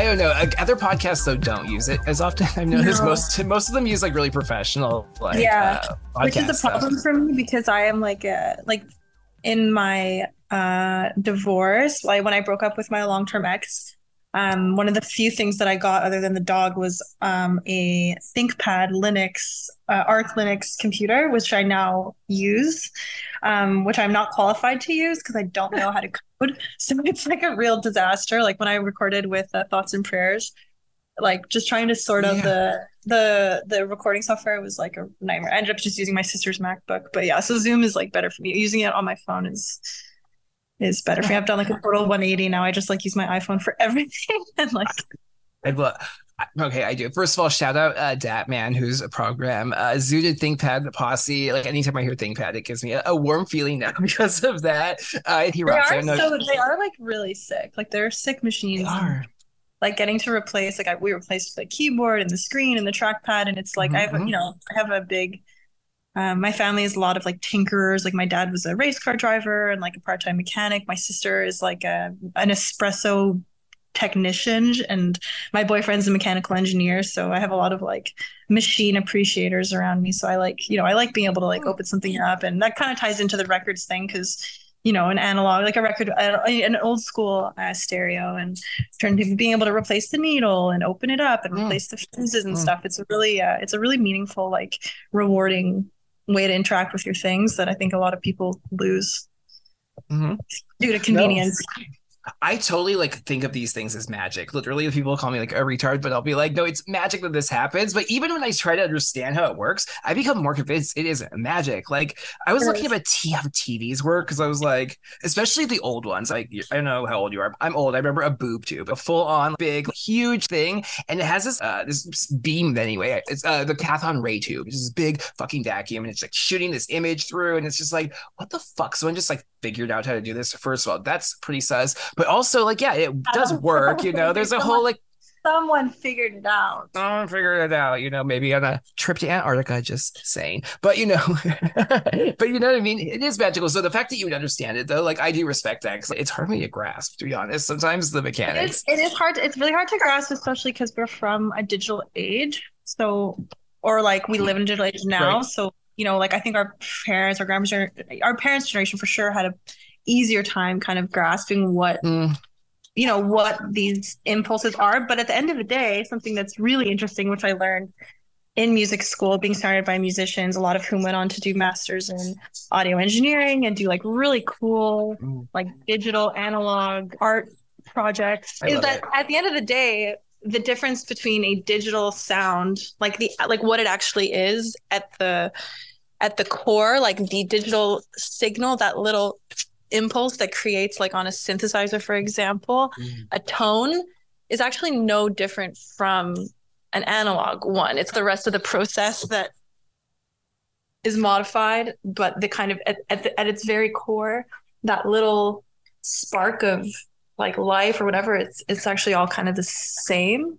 I don't know. Other podcasts though don't use it as often. I've noticed no. most most of them use like really professional like yeah, uh, which is a problem stuff. for me because I am like a like in my uh divorce. Like when I broke up with my long term ex, um, one of the few things that I got other than the dog was um, a ThinkPad Linux, uh, Arch Linux computer, which I now use, um, which I'm not qualified to use because I don't know how to So it's like a real disaster. Like when I recorded with uh, Thots and Prayers, like just trying to sort out the the the recording software was like a nightmare. I ended up just using my sister's MacBook, but yeah, so Zoom is like better for me. Using it on my phone is is better for me. I've done like a total 180 now. I just like use my iPhone for everything and like. And what? Okay, I do. First of all, shout out uh, Datman, who's a program. Uh, Zooted ThinkPad the Posse. Like anytime I hear ThinkPad, it gives me a, a warm feeling now because of that. Uh, he they rocks. are so they are like really sick. Like they're sick machines. They are. Like getting to replace like I, we replaced the keyboard and the screen and the trackpad, and it's like mm-hmm. I have mm-hmm. you know I have a big um, my family is a lot of like tinkerers. Like my dad was a race car driver and like a part time mechanic. My sister is like a an espresso technician, and my boyfriend's a mechanical engineer. So I have a lot of like machine appreciators around me. So I like you know I like being able to like open something up, and that kind of ties into the records thing because you know, an analog, like a record, an old school uh, stereo, and turn to being able to replace the needle and open it up and mm. replace the fuses and mm. stuff. It's a really, uh, it's a really meaningful, like rewarding way to interact with your things that I think a lot of people lose mm-hmm. due to convenience. No. I totally like think of these things as magic. Literally, people call me like a retard, but I'll be like, no, it's magic that this happens. But even when I try to understand how it works, I become more convinced it is magic. Like I was looking at t- how TVs work because I was like, especially the old ones. Like I don't know how old you are. I'm old. I remember a boob tube, a full on big, huge thing, and it has this uh, this beam. Anyway, it's uh, the cathode ray tube. It's this big fucking vacuum, and it's like shooting this image through, and it's just like, what the fuck? Someone just like figured out how to do this. First of all, that's pretty sus. But also, like, yeah, it does work. You know, there's a whole like someone figured it out. Someone figured it out. You know, maybe on a trip to Antarctica. Just saying. But you know, but you know what I mean. It is magical. So the fact that you would understand it, though, like I do respect that. Cause it's hard for me to grasp. To be honest, sometimes the mechanics. It is, it is hard. To, it's really hard to grasp, especially because we're from a digital age. So, or like we hmm. live in a digital age now. Right. So you know, like I think our parents, our grandparents, our parents' generation for sure had a easier time kind of grasping what mm. you know what these impulses are. But at the end of the day, something that's really interesting, which I learned in music school, being surrounded by musicians, a lot of whom went on to do masters in audio engineering and do like really cool, mm. like digital analog art projects, is that it. at the end of the day, the difference between a digital sound, like the like what it actually is at the at the core, like the digital signal, that little impulse that creates, like on a synthesizer, for example, mm. a tone is actually no different from an analog one. It's the rest of the process that is modified, but the kind of at, at, the, at its very core, that little spark of like life or whatever, it's it's actually all kind of the same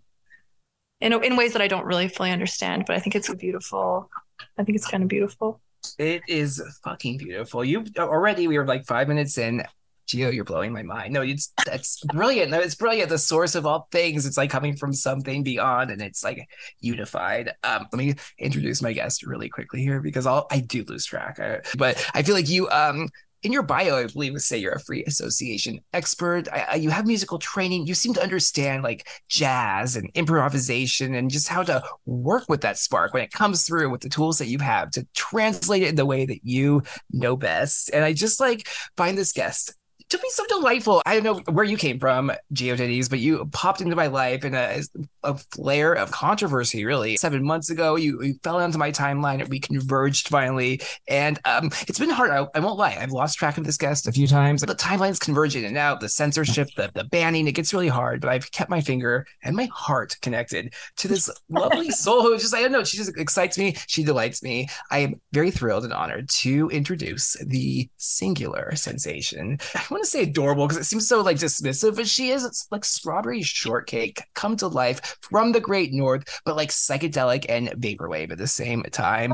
in in ways that I don't really fully understand. But I think it's a beautiful I think it's kind of beautiful. It is fucking beautiful. You already we were like five minutes in. Geo, you're blowing my mind. No, it's that's brilliant. No, it's brilliant. The source of all things. It's like coming from something beyond, and it's like unified. Um, let me introduce my guest really quickly here because I'll I do lose track. I, but I feel like you um in your bio, I believe, say you're a free association expert. I, I, you have musical training. You seem to understand like jazz and improvisation and just how to work with that spark when it comes through with the tools that you have to translate it in the way that you know best. And I just like find this guest to be so delightful. I don't know where you came from, GeoTitties, but you popped into my life in a, a flare of controversy, really. Seven months ago, you, you fell onto my timeline. and We converged finally. And um, it's been hard. I, I, won't lie. I've lost track of this guest a few times. The timeline's converging and out, the censorship, the, the banning, it gets really hard. But I've kept my finger and my heart connected to this lovely soul who just, I don't know, she just excites me. She delights me. I am very thrilled and honored to introduce the singular sensation. I want to say adorable because it seems so like dismissive, but she is. It's like strawberry shortcake come to life from the great north, but like psychedelic and vaporwave at the same time.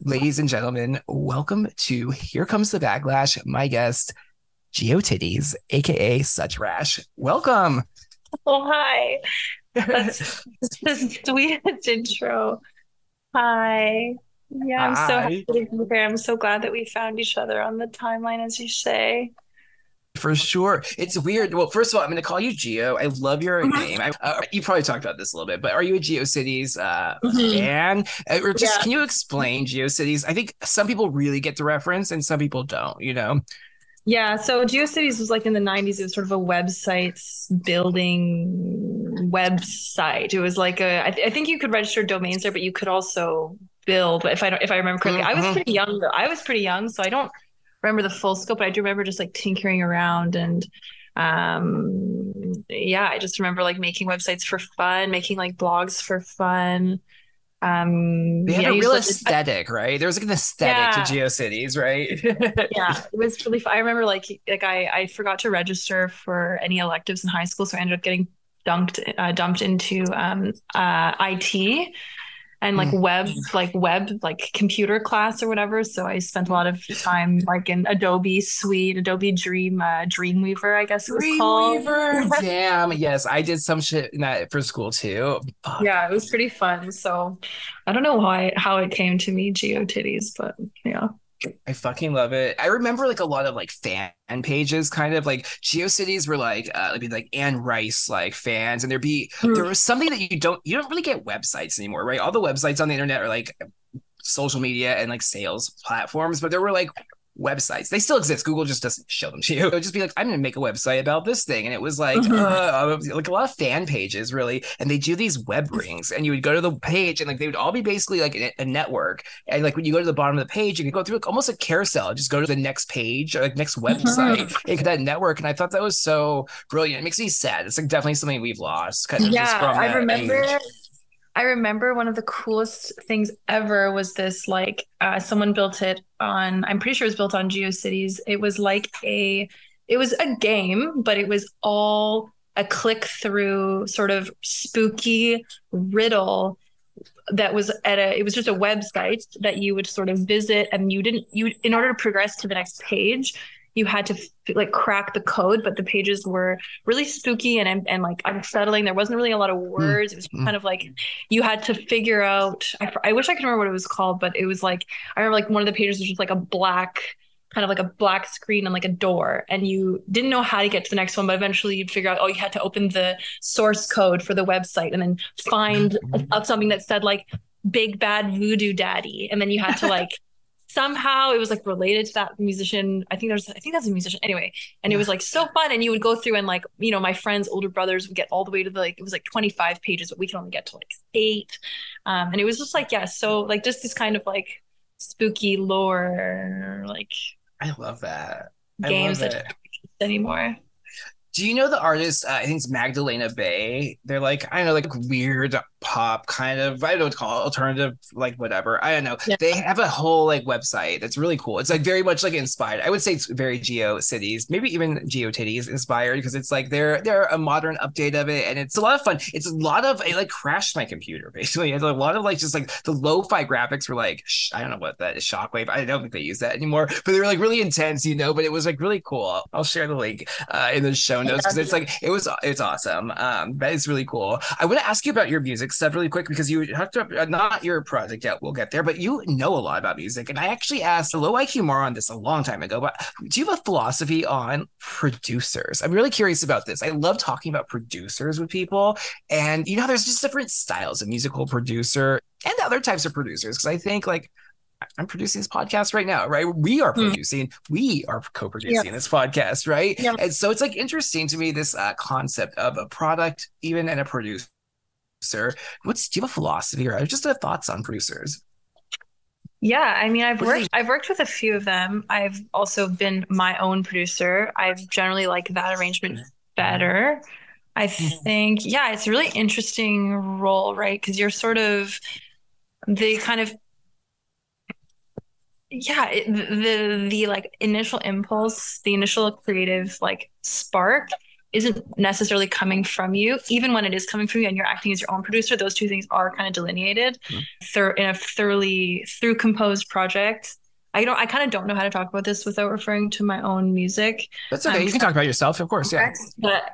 Ladies and gentlemen, welcome to Here Comes the Backlash. My guest, GeoTitties, aka Such Rash. Welcome. Oh, hi. That's the sweetest intro. Hi. Yeah, I'm so happy to be here. I'm so glad that we found each other on the timeline, as you say. For sure. It's weird. Well, first of all, I'm going to call you Geo. I love your Mhm. name. I, uh, you probably talked about this a little bit, but are you a GeoCities uh, Mhm. fan? Uh, Or just Yeah. can you explain GeoCities? I think some people really get the reference and some people don't, you know? Yeah, so GeoCities was like in the 90s. It was sort of a websites building website. It was like a, I, th- I think you could register domains there, but you could also build. But if I don't, if I remember correctly, I was Mhm. pretty young. though. I was pretty young, so I don't remember the full scope, but I do remember just like tinkering around and um yeah, I just remember like making websites for fun, making like blogs for fun. Um They had yeah, a used real like, aesthetic, right? There was like an aesthetic Yeah. to GeoCities, right? yeah, it was really fun. I remember like like I I forgot to register for any electives in high school, so I ended up getting dunked uh, dumped into um uh IT and like Mm. web like web like computer class or whatever. So I spent a lot of time like in Adobe Suite, Adobe Dream uh, Dreamweaver, I guess it was called. Dreamweaver. Damn. Yes, I did some shit in that for school too. Fuck. Yeah, it was pretty fun. So I don't know why how it came to me, GeoTitties, but yeah. I fucking love it. I remember like a lot of like fan pages, kind of like GeoCities were like uh it'd be like Anne Rice like fans, and there'd be there was something that you don't you don't really get websites anymore, right? All the websites on the internet are like social media and like sales platforms, but there were like websites. They still exist. Google just doesn't show them to you. It would just be like, I'm gonna make a website about this thing. And it was like Mhm. uh like a lot of fan pages really. And they do these web rings and you would go to the page and like they would all be basically like a, a network. And like when you go to the bottom of the page, you could go through like almost a carousel, just go to the next page or like next website and that network. And I thought that was so brilliant. It makes me sad. It's like definitely something we've lost. Kind of Yeah, I remember. age. I remember one of the coolest things ever was this like uh, someone built it on. I'm pretty sure it was built on GeoCities. It was like a, it was a game, but it was all a click through sort of spooky riddle that was at a. It was just a website that you would sort of visit, and you didn't you in order to progress to the next page. You had to like crack the code, but the pages were really spooky and and, like unsettling. There wasn't really a lot of words. It was Mm. kind of like you had to figure out. I, I wish I could remember what it was called, but it was like I remember like one of the pages was just like a black, kind of like a black screen and like a door, and you didn't know how to get to the next one. But eventually, you'd figure out. Oh, you had to open the source code for the website and then find something that said like "Big Bad Voodoo Daddy," and then you had to like. Somehow it was like related to that musician. I think there's, I think that's a musician anyway. And it was like so fun. And you would go through and like, you know, my friends' older brothers would get all the way to the like, it was like 25 pages, but we could only get to like eight. Um, and it was just like, yeah, so like just this kind of like spooky lore, like I love that. I games love that it. don't exist anymore. Do you know the artist? Uh, I think it's Magdalena Bay. They're like I don't know, like weird pop kind of. I don't know what to call it, alternative, like whatever. I don't know. Yeah. They have a whole like website that's really cool. It's like very much like inspired. I would say it's very GeoCities, maybe even GeoTitties inspired because it's like they're they're a modern update of it, and it's a lot of fun. It's a lot of it like crashed my computer basically. It's a lot of like just like the lo-fi graphics were like sh- I don't know what that is shockwave. I don't think they use that anymore, but they were like really intense, you know. But it was like really cool. I'll share the link uh, in the show notes because it's like it was it's awesome. Um, that is really cool. I want to ask you about your music stuff really quick because you talked about uh, not your project yet. We'll get there, but you know a lot about music, and I actually asked a Low IQ Mar on this a long time ago. But do you have a philosophy on producers? I'm really curious about this. I love talking about producers with people, and you know, there's just different styles of musical producer and other types of producers because I think like. I'm producing this podcast right now, right? We are Hmm. producing, we are co-producing this podcast, right? Yeah. And so it's like interesting to me this uh, concept of a product, even and a producer. What's do you have a philosophy or just a thoughts on producers? Yeah, I mean, I've What do you worked I've worked with a few of them. I've also been my own producer. I've generally liked that arrangement better. I think, yeah, it's a really interesting role, right? Because you're sort of the kind of yeah, it, the the like initial impulse, the initial creative like spark isn't necessarily coming from you. Even when it is coming from you and you're acting as your own producer, those two things are kind of delineated Mhm. through in a thoroughly through composed project. I don't I kind of don't know how to talk about this without referring to my own music. That's okay. Um, you can talk about yourself, of course. Yeah. But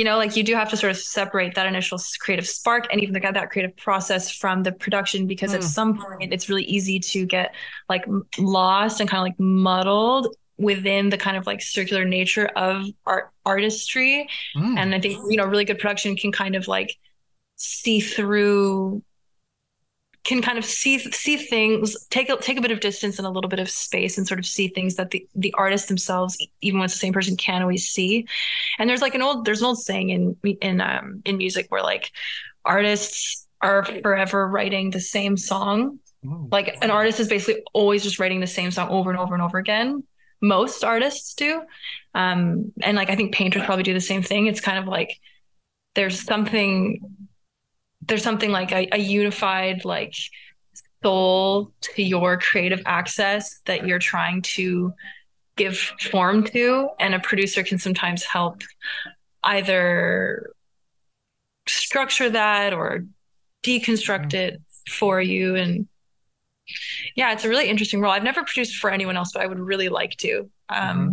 you know like you do have to sort of separate that initial creative spark and even the, that creative process from the production because mm. at some point it's really easy to get like lost and kind of like muddled within the kind of like circular nature of art artistry mm. and i think you know really good production can kind of like see through can kind of see see things take a take a bit of distance and a little bit of space and sort of see things that the the artists themselves even when it's the same person can't always see. And there's like an old there's an old saying in in um in music where like artists are forever writing the same song. Like an artist is basically always just writing the same song over and over and over again. Most artists do. Um and like i think painters probably do the same thing. It's kind of like there's something there's something like a, a unified like soul to your creative access that you're trying to give form to and a producer can sometimes help either structure that or deconstruct it for you. And yeah it's a really interesting role. I've never produced for anyone else but i would really like to. Um, mm-hmm.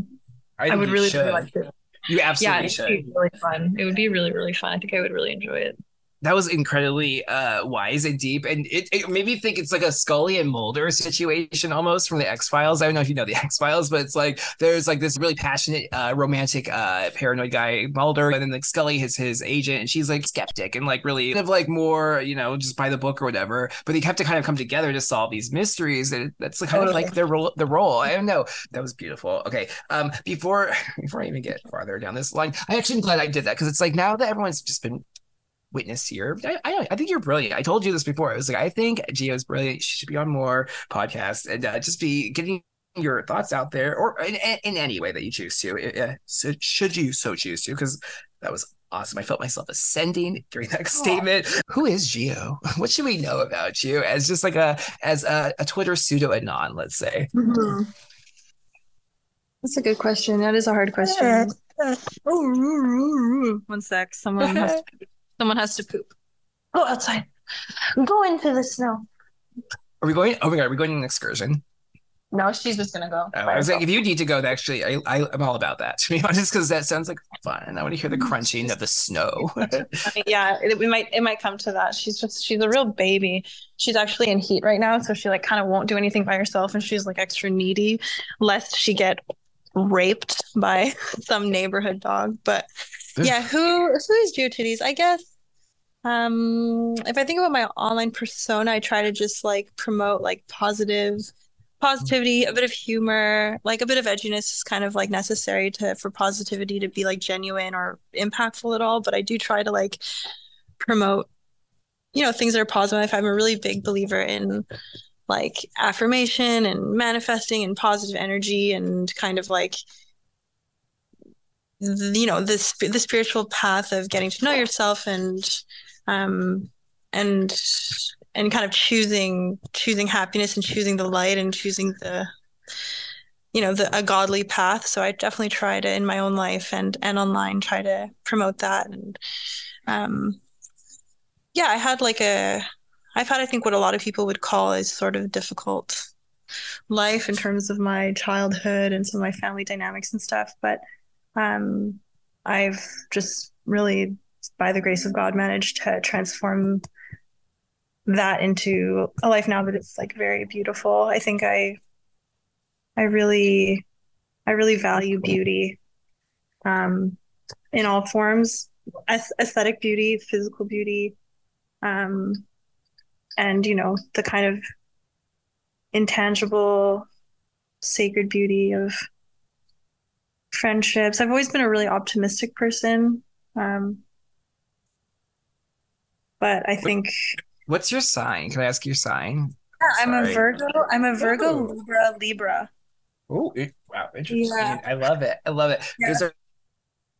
I, I, would really, really like to. You absolutely yeah, should. really fun. It would be really really fun. I think i would really enjoy it that was incredibly uh, wise and deep, and it, it, made me think it's like a Scully and Mulder situation almost from the X Files. I don't know if you know the X Files, but it's like there's like this really passionate, uh, romantic, uh, paranoid guy Mulder, and then like Scully is his agent, and she's like skeptic and like really kind of like more, you know, just by the book or whatever. But they have to kind of come together to solve these mysteries, and that's kind of like their role. The role. I don't know. That was beautiful. Okay, um, before before I even get farther down this line, I actually am glad I did that because it's like now that everyone's just been witness here. I, I, I think you're brilliant. I told you this before. I was like, I think Geo's brilliant. She should be on more podcasts and uh, just be getting your thoughts out there, or in, in any way that you choose to. Uh, so should you so choose to, because that was awesome. I felt myself ascending during that statement. Who is Geo? What should we know about you as just like a as a, a Twitter pseudo anon, let's say? Mm-hmm. That's a good question. That is a hard question. One sec. Someone has to Someone has to poop. Go outside. Go into the snow. Are we going? Oh my god, are we going on an excursion? No, she's just gonna go. Oh, I was like, if you need to go, actually, I, I am all about that. To be honest, because that sounds like fun. I want to hear the crunching of the snow. yeah, it, we might it might come to that. She's just she's a real baby. She's actually in heat right now, so she like kind of won't do anything by herself, and she's like extra needy, lest she get raped by some neighborhood dog. But yeah, who who is GeoTitties? I guess um if I think about my online persona, I try to just like promote like positive positivity, a bit of humor, like a bit of edginess is kind of like necessary to for positivity to be like genuine or impactful at all. But I do try to like promote, you know, things that are positive. I'm a really big believer in like affirmation and manifesting and positive energy and kind of like you know this the spiritual path of getting to know yourself and um and and kind of choosing choosing happiness and choosing the light and choosing the you know the a godly path. So i definitely try to in my own life and and online try to promote that. And um yeah i had like a i've had i think what a lot of people would call a sort of difficult life in terms of my childhood and some of my family dynamics and stuff. But um, I've just really, by the grace of God, managed to transform that into a life now that it's like very beautiful. I think I, I really, I really value beauty, um, in all forms, aesthetic beauty, physical beauty, um, and you know the kind of intangible, sacred beauty of friendships. I've always been a really optimistic person. Um, but I think. What's your sign? Can I ask your sign? Yeah, I'm a Virgo. I'm a Virgo Libra Libra. Oh, wow, interesting. Yeah. I love it. I love it. Yeah. There's a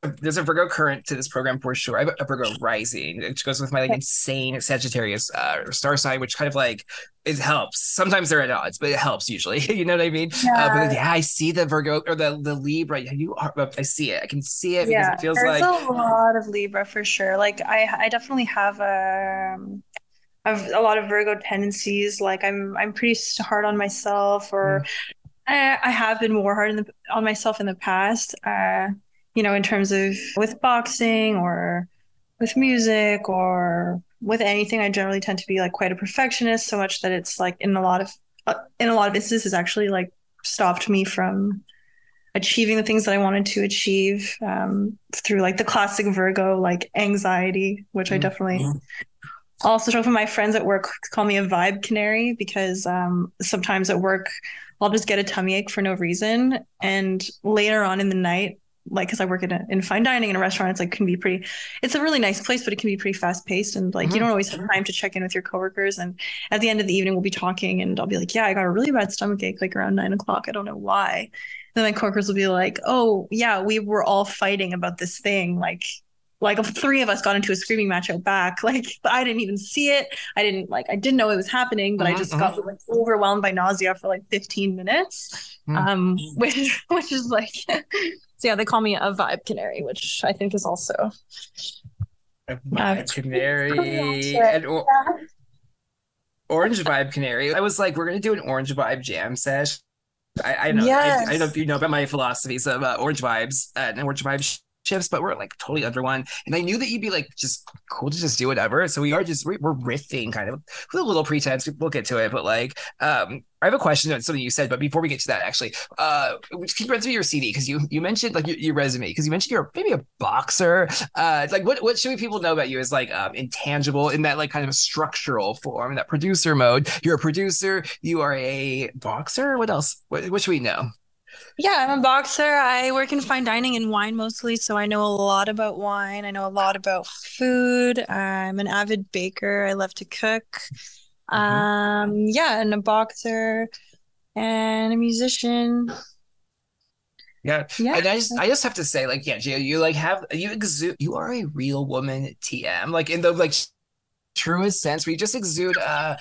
there's a Virgo current to this program for sure. I have a Virgo rising, which goes with my like insane Sagittarius uh, star sign, which kind of like it helps. Sometimes they're at odds, but it helps usually. you know what I mean? Yeah. Uh, but yeah, I see the Virgo or the the Libra. You are. I see it. I can see it yeah, because it feels there's like a lot of Libra for sure. Like I, I definitely have a. Um, have a lot of Virgo tendencies. Like I'm, I'm pretty hard on myself, or mm. I, I have been more hard the, on myself in the past. Uh, you know, in terms of with boxing or with music or with anything, I generally tend to be like quite a perfectionist, so much that it's like in a lot of uh, in a lot of instances actually like stopped me from achieving the things that I wanted to achieve um, through like the classic Virgo like anxiety, which I definitely mm-hmm. also from my friends at work call me a vibe canary because um, sometimes at work I'll just get a tummy ache for no reason, and later on in the night like because I work in, a, in fine dining in a restaurant, it's like can be pretty. It's a really nice place, but it can be pretty fast paced, and like mm-hmm. you don't always have time to check in with your coworkers. And at the end of the evening, we'll be talking, and I'll be like, "Yeah, I got a really bad stomach ache like around nine o'clock. I don't know why." then my coworkers will be like, "Oh, yeah, we were all fighting about this thing like." Like three of us got into a screaming match out back. Like I didn't even see it. I didn't like I didn't know it was happening, but I just got like overwhelmed by nausea for like 15 minutes. Mm-hmm. Um, which which is like So yeah, they call me a vibe canary, which I think is also a vibe uh, canary and or- yeah. orange vibe canary. I was like, we're gonna do an orange vibe jam sesh. I, I know. Yes. I, I, don't know if you know about my philosophies of uh, orange vibes uh, and orange vibes shifts, but we're like totally under one. And I knew that you'd be like just cool to just do whatever. So we are just we're, we're riffing kind of with a little pretense. We'll get to it, but like um I have a question on something you said, but before we get to that, actually, uh, can you run through your CD because you you mentioned like your, your resume because you mentioned you're maybe a boxer. Uh, like what what should we people know about you is like um, intangible in that like kind of structural form, that producer mode? You're a producer. You are a boxer. What else? What, what should we know? Yeah, I'm a boxer. I work in fine dining and wine mostly, so I know a lot about wine. I know a lot about food. I'm an avid baker. I love to cook. Mm-hmm. Um, yeah, and a boxer and a musician. Yeah. yeah. And I just I just have to say, like, yeah, Geo, you like have you exude you are a real woman TM. Like in the like truest sense, where you just exude uh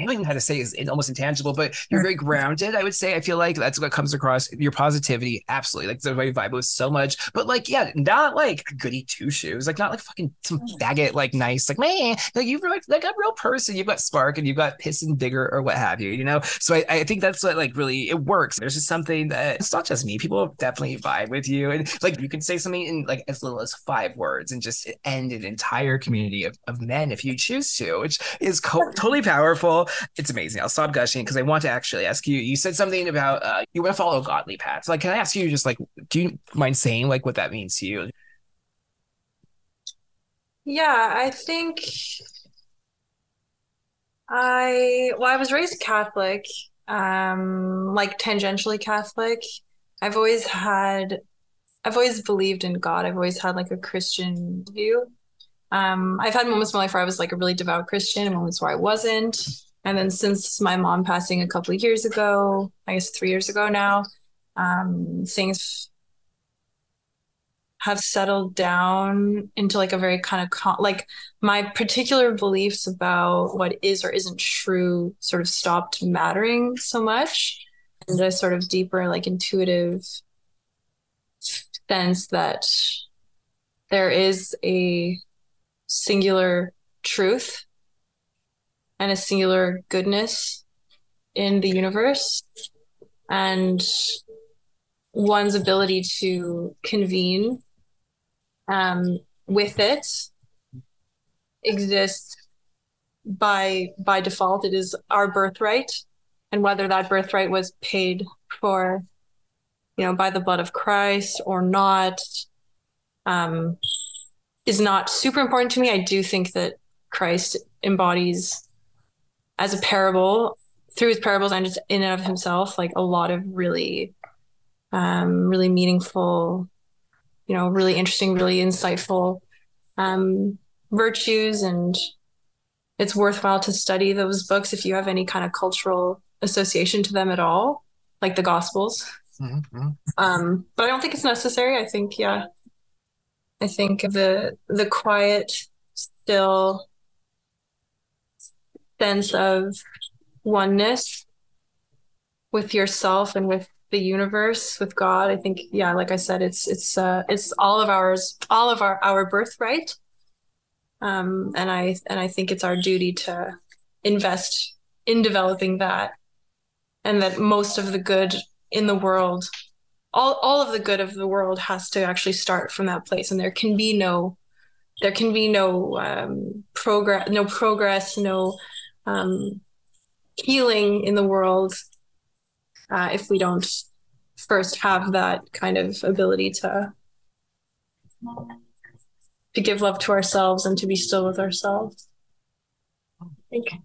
I don't even know how to say is almost intangible, but you're very grounded. I would say. I feel like that's what comes across your positivity. Absolutely, like the way you vibe with so much. But like, yeah, not like goody two shoes. Like not like fucking some mm. faggot. Like nice. Like man, like you've like, like a real person. You've got spark and you've got piss and vigor or what have you. You know. So I, I think that's what like really it works. There's just something that it's not just me. People definitely vibe with you, and like you can say something in like as little as five words and just end an entire community of, of men if you choose to, which is co- totally powerful it's amazing. I'll stop gushing because I want to actually ask you. You said something about uh, you want to follow godly paths. Like, can I ask you just like, do you mind saying like what that means to you? Yeah, I think I well, I was raised Catholic, um, like tangentially Catholic. I've always had, I've always believed in God. I've always had like a Christian view. Um, I've had moments in my life where I was like a really devout Christian and moments where I wasn't. And then since my mom passing a couple of years ago, I guess three years ago now, um, things have settled down into like a very kind of con- like my particular beliefs about what is or isn't true sort of stopped mattering so much. And a sort of deeper like intuitive sense that there is a singular truth and a singular goodness in the universe and one's ability to convene um, with it exists by by default. It is our birthright and whether that birthright was paid for you know by the blood of christ or not um, is not super important to me. I do think that christ embodies as a parable through his parables and just in and of himself like a lot of really um really meaningful you know really interesting really insightful um virtues. And it's worthwhile to study those books if you have any kind of cultural association to them at all like the gospels. Mm-hmm. um but i don't think it's necessary. I think yeah i think the the quiet still sense of oneness with yourself and with the universe with god. I think yeah like i said it's it's uh it's all of ours all of our our birthright. Um and i and i think it's our duty to invest in developing that and that most of the good in the world all all of the good of the world has to actually start from that place. And there can be no there can be no um, progress no progress no um, healing in the world uh, if we don't first have that kind of ability to to give love to ourselves and to be still with ourselves. Okay.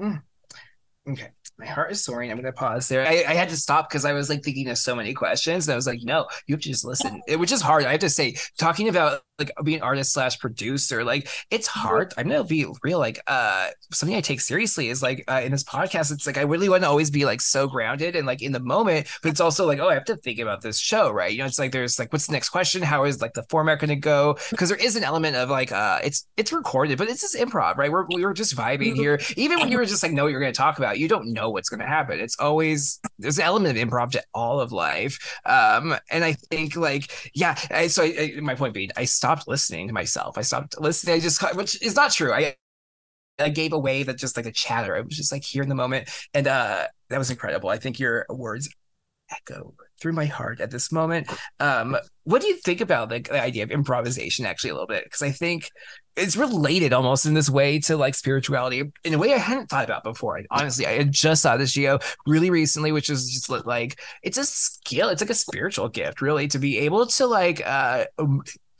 Mm. Okay my heart is soaring. I'm going to pause there. I, I had to stop because I was like thinking of so many questions. And I was like, no, you have to just listen, it, which is hard. I have to say, talking about like being artist slash producer like it's hard. I'm gonna be real like uh something i take seriously is like uh, in this podcast it's like i really want to always be like so grounded and like in the moment but it's also like oh i have to think about this show right? You know it's like there's like what's the next question? How is like the format going to go? Because there is an element of like uh it's it's recorded but it's just improv right? We're, we were just vibing mm-hmm. here. Even when you were just like know what you're going to talk about you don't know what's going to happen. It's always there's an element of improv to all of life. Um and i think like yeah I, so I, I, my point being i stopped listening to myself. I stopped listening. I just, which is not true. I, I gave away that just like a chatter. I was just like here in the moment. And uh that was incredible. I think your words echo through my heart at this moment. Um, what do you think about like the idea of improvisation actually a little bit? Because I think it's related almost in this way to like spirituality in a way I hadn't thought about before. Honestly, I just saw this Geo really recently, which is just like it's a skill. It's like a spiritual gift, really, to be able to like uh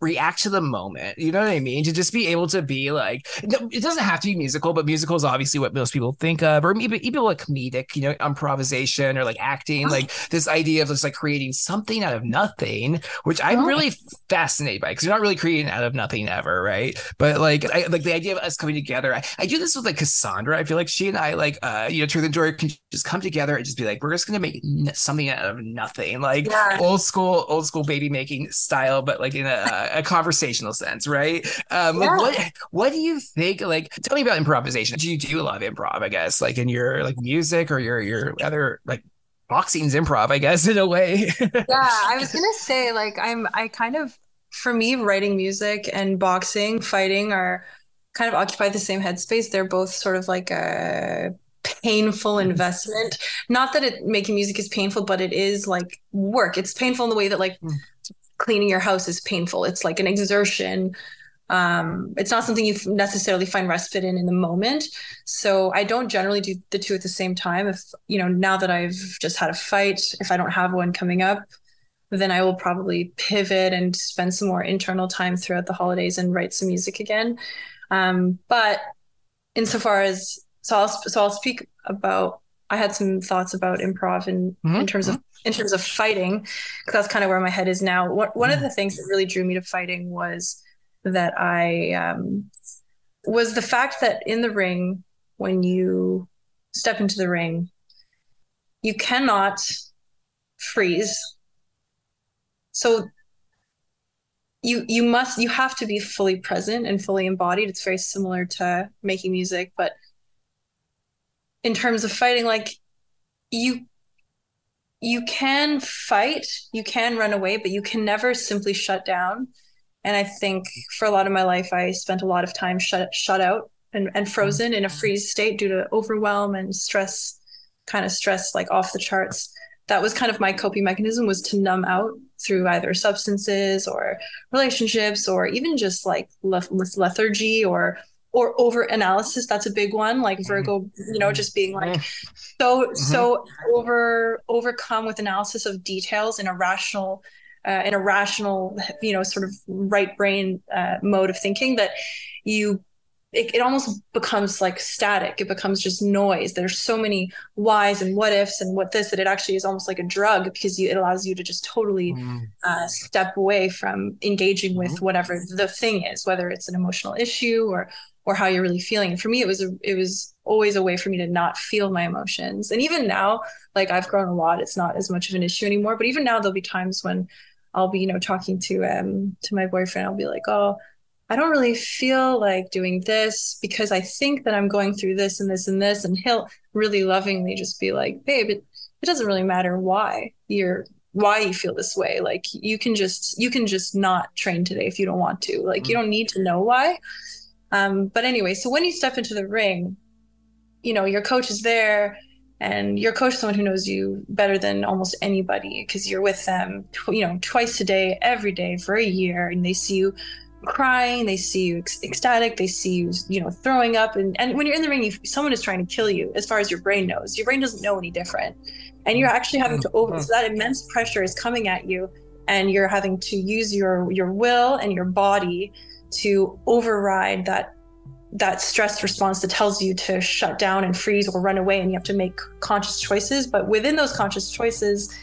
react to the moment. You know what I mean? To just be able to be like, it doesn't have to be musical, but musical is obviously what most people think of, or even even like comedic, you know, improvisation or like acting, like this idea of just like creating something out of nothing, which I'm really fascinated by because you're not really creating out of nothing ever, right? But like, I, like the idea of us coming together. I, I do this with like Cassandra. I feel like she and I, like, uh, you know, Truth and Joy can just come together and just be like, we're just gonna make something out of nothing, like yeah. old school, old school baby making style, but like in a a conversational sense, right? Um, yeah. what what do you think? Like, tell me about improvisation. Do you do a lot of improv? I guess, like in your like music or your your other like boxing's improv, I guess, in a way. yeah, I was gonna say like I'm I kind of for me writing music and boxing fighting are kind of occupy the same headspace. They're both sort of like a painful investment. Not that it making music is painful, but it is like work. It's painful in the way that like mm cleaning your house is painful. It's like an exertion. Um, it's not something you necessarily find respite in in the moment. So I don't generally do the two at the same time. If you know, now that I've just had a fight, if I don't have one coming up, then I will probably pivot and spend some more internal time throughout the holidays and write some music again. Um, but insofar as so I'll so I'll speak about I had some thoughts about improv in, mm-hmm. in terms of in terms of fighting, because that's kind of where my head is now. What, one of the things that really drew me to fighting was that I um, was the fact that in the ring, when you step into the ring, you cannot freeze. So you you must you have to be fully present and fully embodied. It's very similar to making music, but in terms of fighting, like you you can fight, you can run away, but you can never simply shut down. And I think for a lot of my life, I spent a lot of time shut shut out and, and frozen in a mm-hmm. freeze state due to overwhelm and stress, kind of stress like off the charts. That was kind of my coping mechanism was to numb out through either substances or relationships or even just like le- lethargy or or over analysis that's a big one like mm-hmm. virgo you know just being like mm-hmm. so mm-hmm. so over overcome with analysis of details in a rational uh, in a rational you know sort of right brain uh, mode of thinking that you it, it almost becomes like static it becomes just noise there's so many whys and what ifs and what this that it actually is almost like a drug because you, it allows you to just totally mm. uh, step away from engaging with mm-hmm. whatever the thing is whether it's an emotional issue or or how you're really feeling. And for me, it was a, it was always a way for me to not feel my emotions. And even now, like I've grown a lot, it's not as much of an issue anymore. But even now, there'll be times when I'll be, you know, talking to um to my boyfriend. I'll be like, oh, I don't really feel like doing this because I think that I'm going through this and this and this. And he'll really lovingly just be like, babe, it, it doesn't really matter why you're why you feel this way like you can just you can just not train today if you don't want to like mm-hmm. you mm. don't need to know why um, but anyway, so when you step into the ring, you know, your coach is there and your coach is someone who knows you better than almost anybody because you're with them you know twice a day every day for a year and they see you crying they see you ec- ecstatic they see you you know throwing up and, and when you're in the ring you, someone is trying to kill you as far as your brain knows. Your brain doesn't know any different. And you're actually having to over so that immense pressure is coming at you and you're having to use your your will and your body to override that that stress response that tells you to shut down and freeze or run away and you have to make conscious choices. But within those conscious choices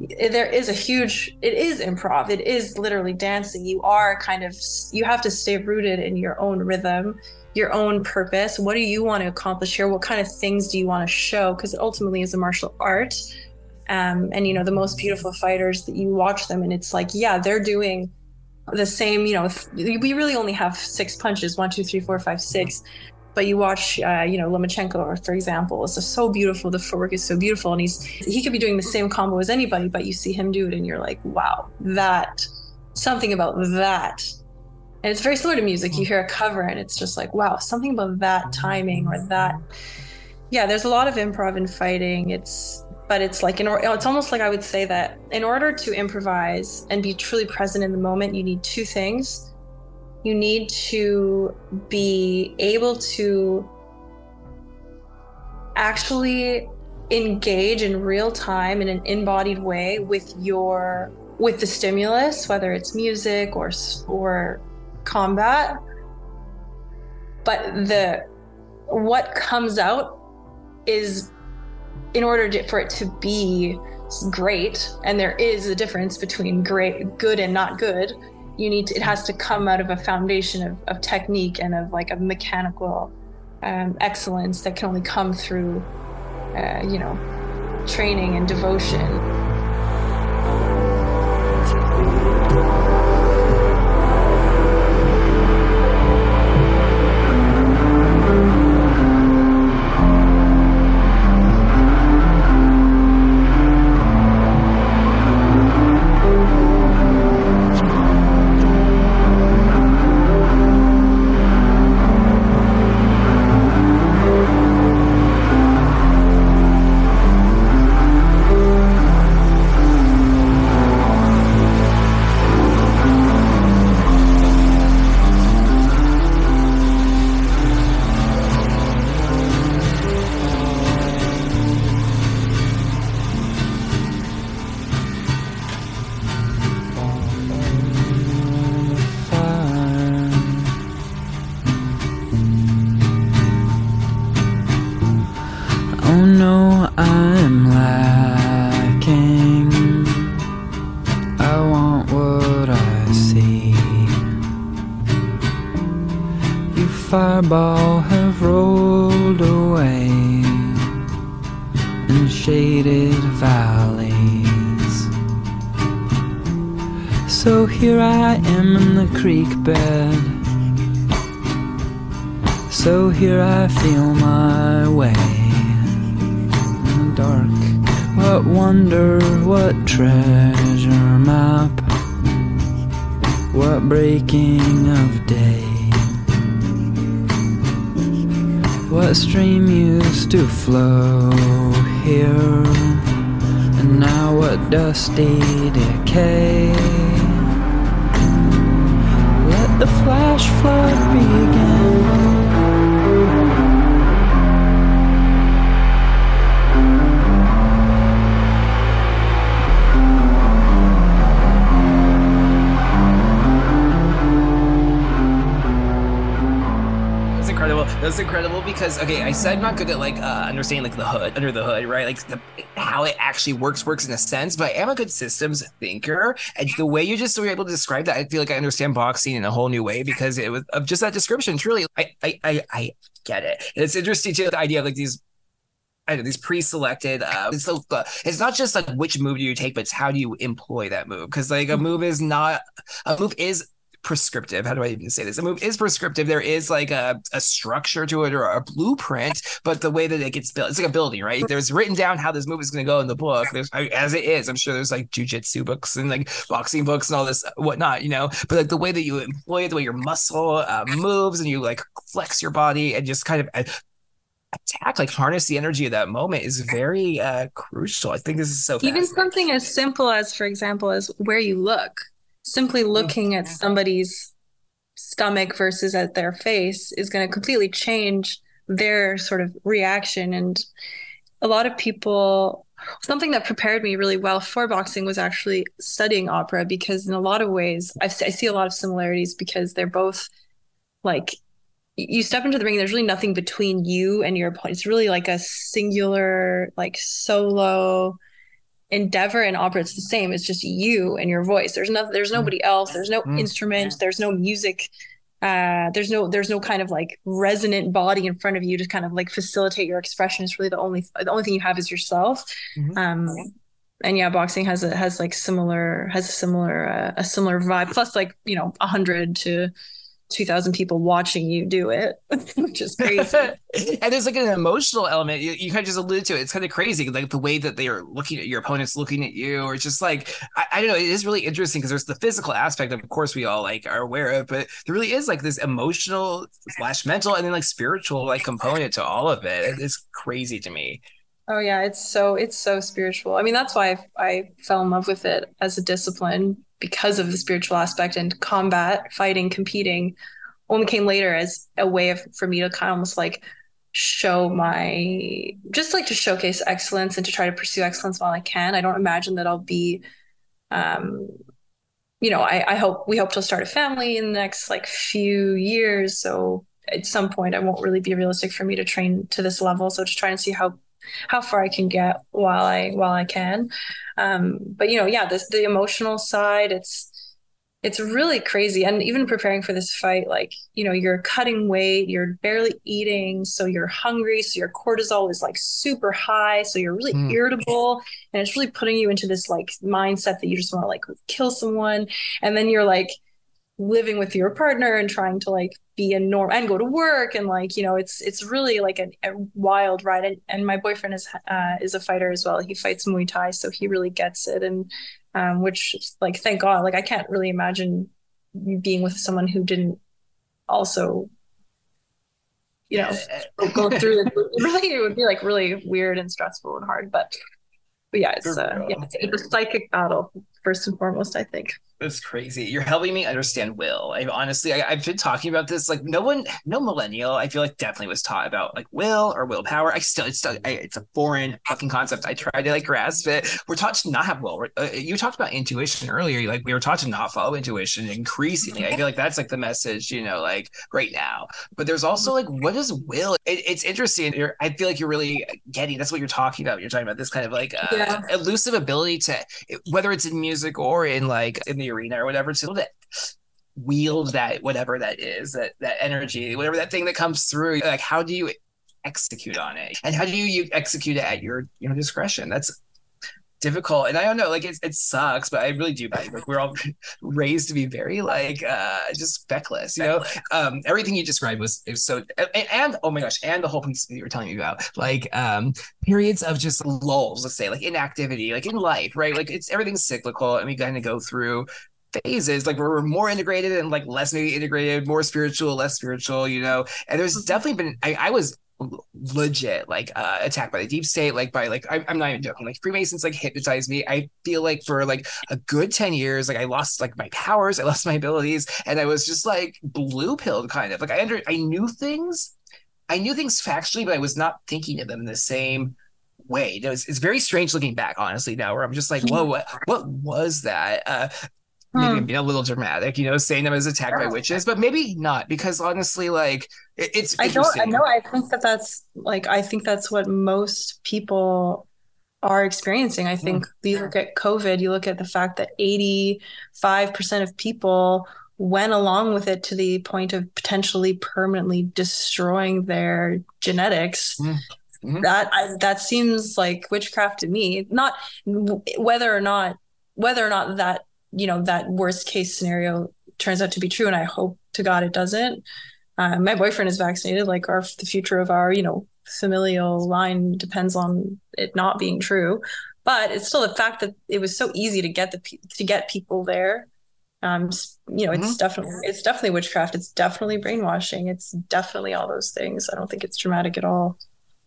there is a huge it is improv. It is literally dancing. You are kind of you have to stay rooted in your own rhythm your own purpose. What do you want to accomplish here? What kind of things do you want to show? Because it ultimately is a martial art. Um, and you know the most beautiful fighters that you watch them and it's like yeah they're doing the same you know we really only have six punches. One two three four five six but you watch uh, you know lomachenko for example. It's so beautiful. The footwork is so beautiful. And he's he could be doing the same combo as anybody but you see him do it and you're like wow that something about that. And it's very similar to music. You hear a cover and it's just like wow something about that timing or that yeah there's a lot of improv in fighting. It's but it's like in it's almost like I would say that in order to improvise and be truly present in the moment, you need two things. You need to be able to actually engage in real time in an embodied way with your with the stimulus, whether it's music or or combat. But the what comes out is in order to, for it to be great, and there is a difference between great, good, and not good. You need to, it has to come out of a foundation of, of technique and of like a mechanical um, excellence that can only come through, uh, you know, training and devotion. Here, and now what dusty decay? Let the flash flood begin. That's incredible because okay, I said I'm not good at like uh, understanding like the hood under the hood, right? Like the, how it actually works works in a sense, but I am a good systems thinker, and the way you just were able to describe that, I feel like I understand boxing in a whole new way because it was of just that description. Truly, I I I, I get it. And it's interesting too the idea of like these I know these pre-selected. Uh, so uh, it's not just like which move do you take, but it's how do you employ that move? Because like a mm-hmm. move is not a move is prescriptive. How do I even say this? A move is prescriptive. There is like a, a structure to it or a blueprint, but the way that it gets built, it's like a building, right? There's written down how this move is going to go in the book. There's as it is. I'm sure there's like jujitsu books and like boxing books and all this whatnot, you know. But like the way that you employ it, the way your muscle uh, moves and you like flex your body and just kind of attack, like harness the energy of that moment is very uh crucial. I think this is so even something as simple as, for example, as where you look. Simply oh, looking at somebody's stomach versus at their face is going to completely change their sort of reaction. And a lot of people something that prepared me really well for boxing was actually studying opera because in a lot of ways I've, i see a lot of similarities because they're both like you step into the ring there's really nothing between you and your opponent it's really like a singular like solo endeavor in opera it's the same. It's just you and your voice. There's no there's nobody else. There's no mm. instrument there's no music. Uh, there's no there's no kind of like resonant body in front of you to kind of like facilitate your expression. It's really the only the only thing you have is yourself. Mm-hmm. um and yeah boxing has a has like similar has a similar uh, a similar vibe plus like you know 100 to 2000 people watching you do it which is crazy. And there's like an emotional element. You, you kind of just alluded to it. It's kind of crazy like the way that they are looking at your opponents looking at you or just like i, I don't know. It is really interesting because there's the physical aspect of course we all like are aware of but there really is like this emotional slash mental and then like spiritual like component to all of it. It's crazy to me. Oh yeah, it's so it's so spiritual. I mean, that's why I, I fell in love with it as a discipline because of the spiritual aspect and combat, fighting, competing only came later as a way of for me to kind of almost like show my just like to showcase excellence and to try to pursue excellence while I can. I don't imagine that I'll be um you know, I, I hope we hope to start a family in the next like few years. So at some point I won't really be realistic for me to train to this level. So just trying to see how how far I can get while I while I can. Um, but you know, yeah, this the emotional side. It's it's really crazy, and even preparing for this fight, like you know, you're cutting weight, you're barely eating, so you're hungry, so your cortisol is like super high, so you're really mm. irritable, and it's really putting you into this like mindset that you just want to like kill someone, and then you're like living with your partner and trying to like be a norm and go to work and like you know it's it's really like a, a wild ride and, and my boyfriend is uh, is a fighter as well. He fights muay thai so he really gets it and um, which like thank god like i can't really imagine being with someone who didn't also you know go through this really it would be like really weird and stressful and hard but but yeah it's uh, yeah it's, it's a psychic battle first and foremost i think it's crazy. You're helping me understand will. I honestly, I, have been talking about this. Like no one, no millennial, I feel like definitely was taught about like will or willpower. I still, it's still, I, it's a foreign fucking concept. I try to like grasp it. We're taught to not have will. Uh, you talked about intuition earlier. Like we were taught to not follow intuition increasingly. I feel like that's like the message, you know, like right now. But there's also like, what is will? It, it's interesting. You're, I feel like you're really getting. That's what you're talking about. You're talking about this kind of like uh, yeah. elusive ability to, whether it's in music or in like in the arena or whatever to that wield that whatever that is that that energy whatever that thing that comes through. Like how do you execute on it? And how do you, you execute it at your your discretion? That's difficult and i don't know like it, it sucks but i really do like we're all raised to be very like uh just feckless you know? Um everything you described was, was so and, and, oh my gosh and the whole piece that you were telling me about like um periods of just lulls let's say like inactivity like in life right? Like it's everything's cyclical and we kind of go through phases like we're more integrated and like less maybe integrated more spiritual less spiritual you know? And there's mm-hmm. definitely been I, I was legit like uh, attacked by the deep state like by like I, am not even joking like freemasons like hypnotized me. I feel like for like a good 10 years like i lost like my powers i lost my abilities and i was just like blue pilled kind of. Like i under i knew things i knew things factually but i was not thinking of them in the same way. It was, it's very strange looking back honestly now where i'm just like whoa what, what was that? Uh maybe hmm. being a little dramatic, you know, saying them as attacked by witches, but maybe not because honestly, like it, it's. I don't. I know. I think that that's like I think that's what most people are experiencing. I think mm. you look at COVID, you look at the fact that eighty five percent of people went along with it to the point of potentially permanently destroying their genetics. Mm. Mm-hmm. That I, that seems like witchcraft to me. Not whether or not whether or not that you know that worst case scenario turns out to be true and i hope to god it doesn't uh, my boyfriend is vaccinated like our the future of our you know familial line depends on it not being true but it's still the fact that it was so easy to get the to get people there um you know it's mm-hmm. definitely it's definitely witchcraft it's definitely brainwashing it's definitely all those things i don't think it's dramatic at all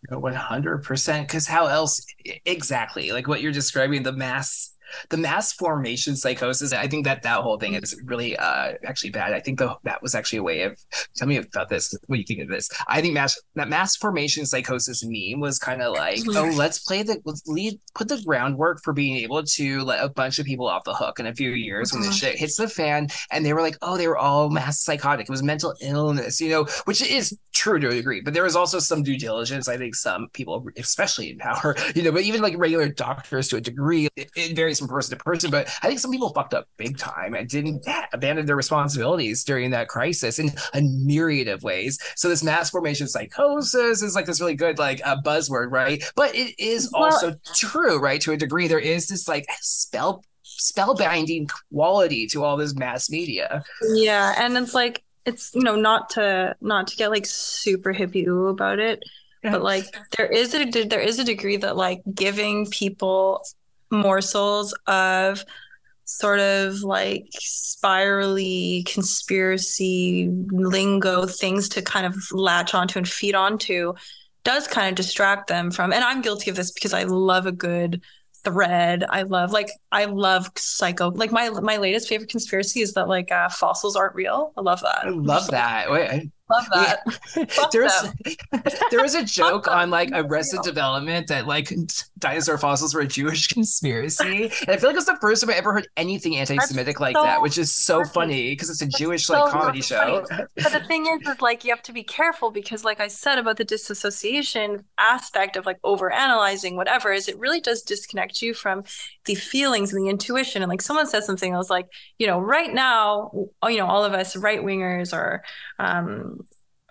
One hundred percent. Because how else? Exactly, like what you're describing, the mass the mass formation psychosis i think that that whole thing is really uh actually bad. I think the, that was actually a way of tell me about this what do you think of this. I think mass that mass formation psychosis meme was kind of like oh let's play the let's lead put the groundwork for being able to let a bunch of people off the hook in a few years when this shit hits the fan and they were like oh they were all mass psychotic. It was mental illness you know which is true to a degree but there was also some due diligence i think some people especially in power you know but even like regular doctors to a degree it, it varies from person to person, but I think some people fucked up big time and didn't abandon their responsibilities during that crisis in a myriad of ways. So this mass formation psychosis is like this really good like uh, buzzword, right? But it is well, also true, right? To a degree, there is this like spell spellbinding quality to all this mass media. Yeah, and it's like it's you know not to not to get like super hippie about it but like there is a there is a degree that like giving people morsels of sort of like spirally conspiracy lingo things to kind of latch onto and feed onto does kind of distract them from and i'm guilty of this because i love a good thread. I love like i love psycho like my my latest favorite conspiracy is that like uh, fossils aren't real. I love that. I love that. Wait, Love that. Yeah. there was there was a joke on like Arrested Development that like dinosaur fossils were a Jewish conspiracy, and I feel like it's the first time I ever heard anything anti-Semitic like so that, which is so funny because it's a Jewish like comedy show. But the thing is, is like you have to be careful because, like I said about the disassociation aspect of like over analyzing whatever, is it really does disconnect you from the feelings and the intuition. And like someone said something, I was like, you know, right now, you know, all of us right wingers or um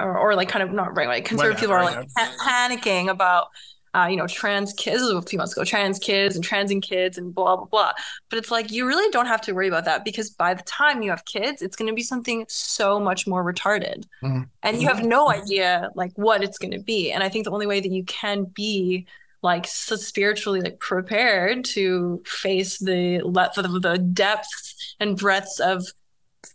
or, or like kind of not right like conservative people are like yeah. panicking about uh, you know, trans kids, a few months ago, trans kids and transing kids and blah, blah, blah. But it's like, you really don't have to worry about that because by the time you have kids, it's going to be something so much more retarded. Mm-hmm. And you have no idea like what it's going to be. And I think the only way that you can be like so spiritually like prepared to face the, the, the depths and breadths of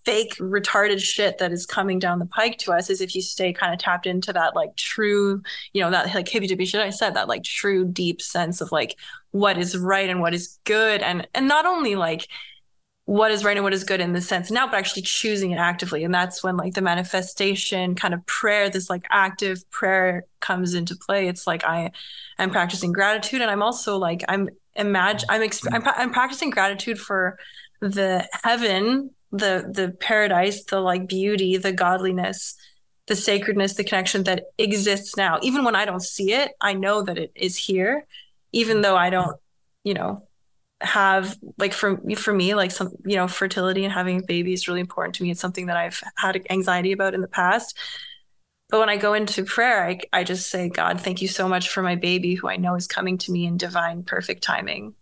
fake retarded shit that is coming down the pike to us is if you stay kind of tapped into that like true you know that like hippie dippy shit i said that like true deep sense of like what is right and what is good. And and not only like what is right and what is good in the sense now but actually choosing it actively. And that's when like the manifestation kind of prayer this like active prayer comes into play. It's like i am practicing gratitude and i'm also like i'm imagine i'm exp- I'm, I'm practicing gratitude for the heaven the the paradise the like beauty the godliness the sacredness the connection that exists now. Even when i don't see it i know that it is here even though i don't you know have like for for me like some you know fertility and having a baby is really important to me. It's something that i've had anxiety about in the past. But when i go into prayer i, I just say god thank you so much for my baby who i know is coming to me in divine perfect timing.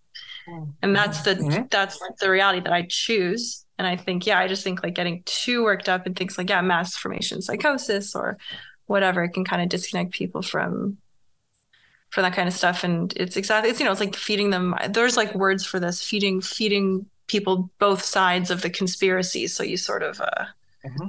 Mm-hmm. and that's the mm-hmm. that's the reality that i choose and I think, yeah, I just think like getting too worked up and things like, yeah, mass formation psychosis or whatever can kind of disconnect people from for that kind of stuff. And it's exactly it's you know, it's like feeding them there's like words for this, feeding feeding people both sides of the conspiracy. So you sort of uh mm-hmm.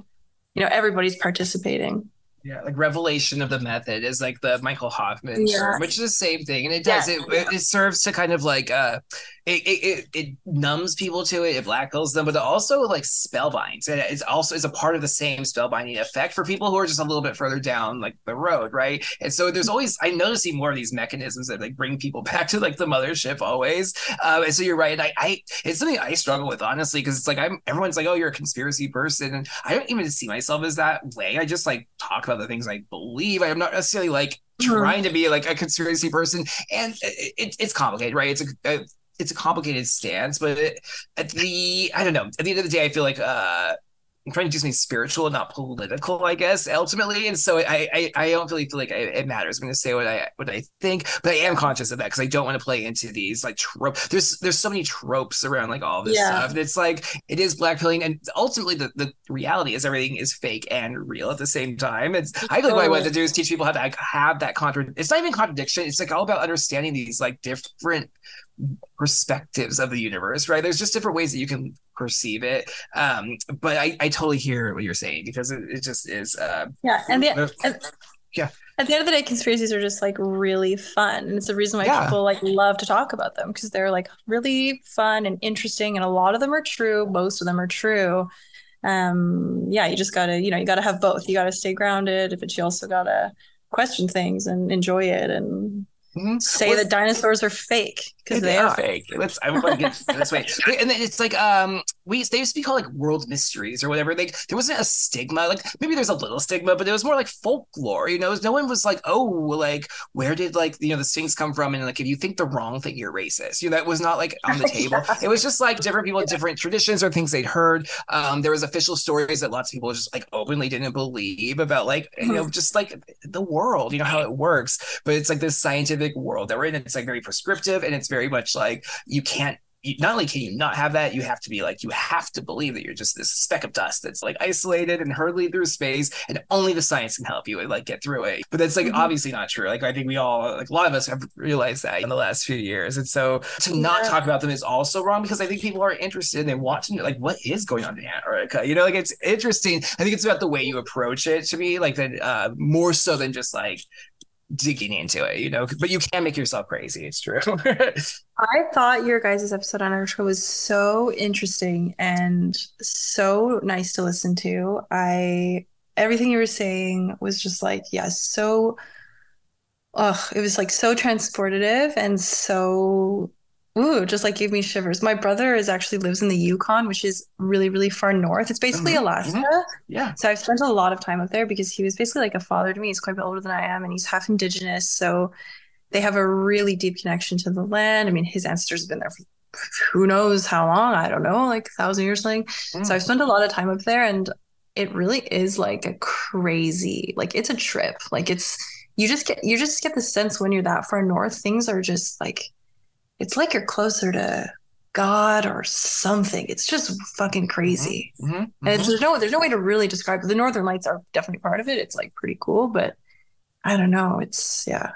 you know, everybody's participating. Yeah, like revelation of the method is like the Michael Hoffman yeah. term, which is the same thing, and it does yeah. it. It serves to kind of like uh, it, it it numbs people to it, it blackmails them, but it also like spellbinds, and it's also is a part of the same spellbinding effect for people who are just a little bit further down like the road, right? And so there's always I noticing more of these mechanisms that like bring people back to like the mothership always. Um, and so you're right, I, I it's something I struggle with honestly because it's like I'm everyone's like, oh, you're a conspiracy person, and I don't even see myself as that way. I just like talk about the things I believe. I am not necessarily like mm-hmm. trying to be like a conspiracy person, and it, it, it's complicated, right? It's a, a it's a complicated stance, but it, at the I don't know. At the end of the day, I feel like uh, I'm trying to do something spiritual, not political, I guess, ultimately. And so I I, I don't really feel like it matters. I'm going to say what I what I think, but I am conscious of that because I don't want to play into these like tropes. There's there's so many tropes around like all this yeah. stuff. And it's like it is blackpilling, and ultimately the, the reality is everything is fake and real at the same time. It's I feel like what I want to do is teach people how to like, have that contra. It's not even contradiction. It's like all about understanding these like different perspectives of the universe, right? There's just different ways that you can perceive it. Um, but I, I totally hear what you're saying because it, it just is. Uh, yeah, and the and, yeah. At the end of the day, conspiracies are just like really fun, and it's the reason why Yeah. people like love to talk about them because they're like really fun and interesting, and a lot of them are true. Most of them are true. Um, yeah, you just gotta, you know, you gotta have both. You gotta stay grounded, but you also gotta question things and enjoy it and Mhm. say Well, that dinosaurs are fake because they, they are fake. Let's. I want to get this way. And then it's like um, we they used to be called like world mysteries or whatever. Like there wasn't a stigma. Like maybe there's a little stigma, but it was more like folklore. You know, no one was like, oh, like where did like you know the things come from? And like if you think the wrong thing, you're racist. You know, that was not like on the table. It was just like different people, different traditions or things they'd heard. Um, there was official stories that lots of people just like openly didn't believe about like you know just like the world. You know how it works but it's like this scientific world that we're in. It's like very prescriptive and it's very much like you can't. You, not only can you not have that, you have to be like you have to believe that you're just this speck of dust that's like isolated and hurtling through space, and only the science can help you and like get through it. But that's like Mhm. obviously not true. Like I think we all, like a lot of us, have realized that in the last few years, and so to not Yeah. talk about them is also wrong because I think people are interested and they want to know like what is going on in Antarctica. You know, like it's interesting. I think it's about the way you approach it to me, like that uh, more so than just like digging into it, you know. But you can make yourself crazy. It's true. I thought your guys' episode on Antarctica was so interesting and so nice to listen to. I everything you were saying was just like, yeah, so ugh, it was like so transportative and so ooh, just like gave me shivers. My brother is actually lives in the Yukon, which is really, really far north. It's basically Mhm, Alaska. yeah. So I've spent a lot of time up there because he was basically like a father to me. He's quite a bit older than I am, and he's half indigenous. So they have a really deep connection to the land. I mean, his ancestors have been there for who knows how long. I don't know, like a thousand years, something. Mm. So I've spent a lot of time up there, and it really is like a crazy, like it's a trip. Like it's you just get you just get the sense when you're that far north, things are just like it's like you're closer to God or something. It's just fucking crazy. Mhm, And mhm. it's, there's no there's no way to really describe it. The Northern Lights are definitely part of it. It's like pretty cool, but I don't know. It's yeah.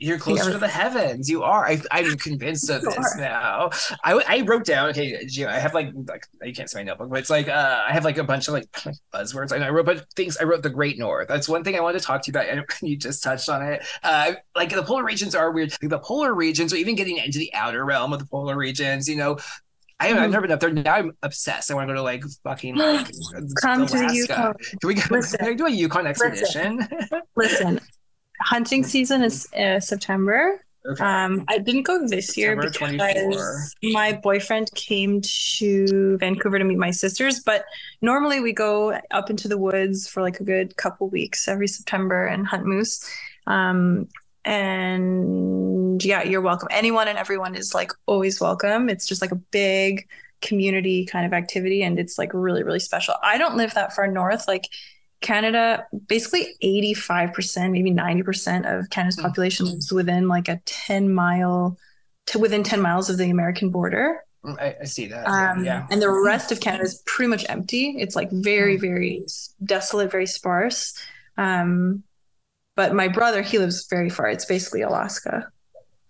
You're closer to the heavens. You are. I, I'm convinced of You this are. now. I, I wrote down. Okay, Geo, I have like like you can't see my notebook, but it's like uh, I have like a bunch of like buzzwords. And I wrote but things. I wrote the Great North. That's one thing I wanted to talk to you about. And you just touched on it. Uh, like the polar regions are weird. Like the polar regions, or even getting into the outer realm of the polar regions. You know, I haven't, I've Mhm. never been up there. Now I'm obsessed. I want to go to like fucking like Come to the Alaska. Yukon. Can we go? Listen. Can I do a Yukon expedition? Listen, hunting season is uh, September. okay. Um, I didn't go this year because 24. my boyfriend came to Vancouver to meet my sisters. But normally we go up into the woods for like a good couple weeks every September and hunt moose. Um, and yeah, you're welcome. Anyone and everyone is like always welcome. It's just like a big community kind of activity, and it's like really, really special. I don't live that far north. Like Canada, basically 85%, maybe 90% of Canada's Hmm. population lives within like a 10 mile to within 10 miles of the American border. Mm, I, I see that. Um, yeah. And the rest of Canada is pretty much empty. It's like very, very desolate, very sparse. Um, but my brother, he lives very far. It's basically Alaska.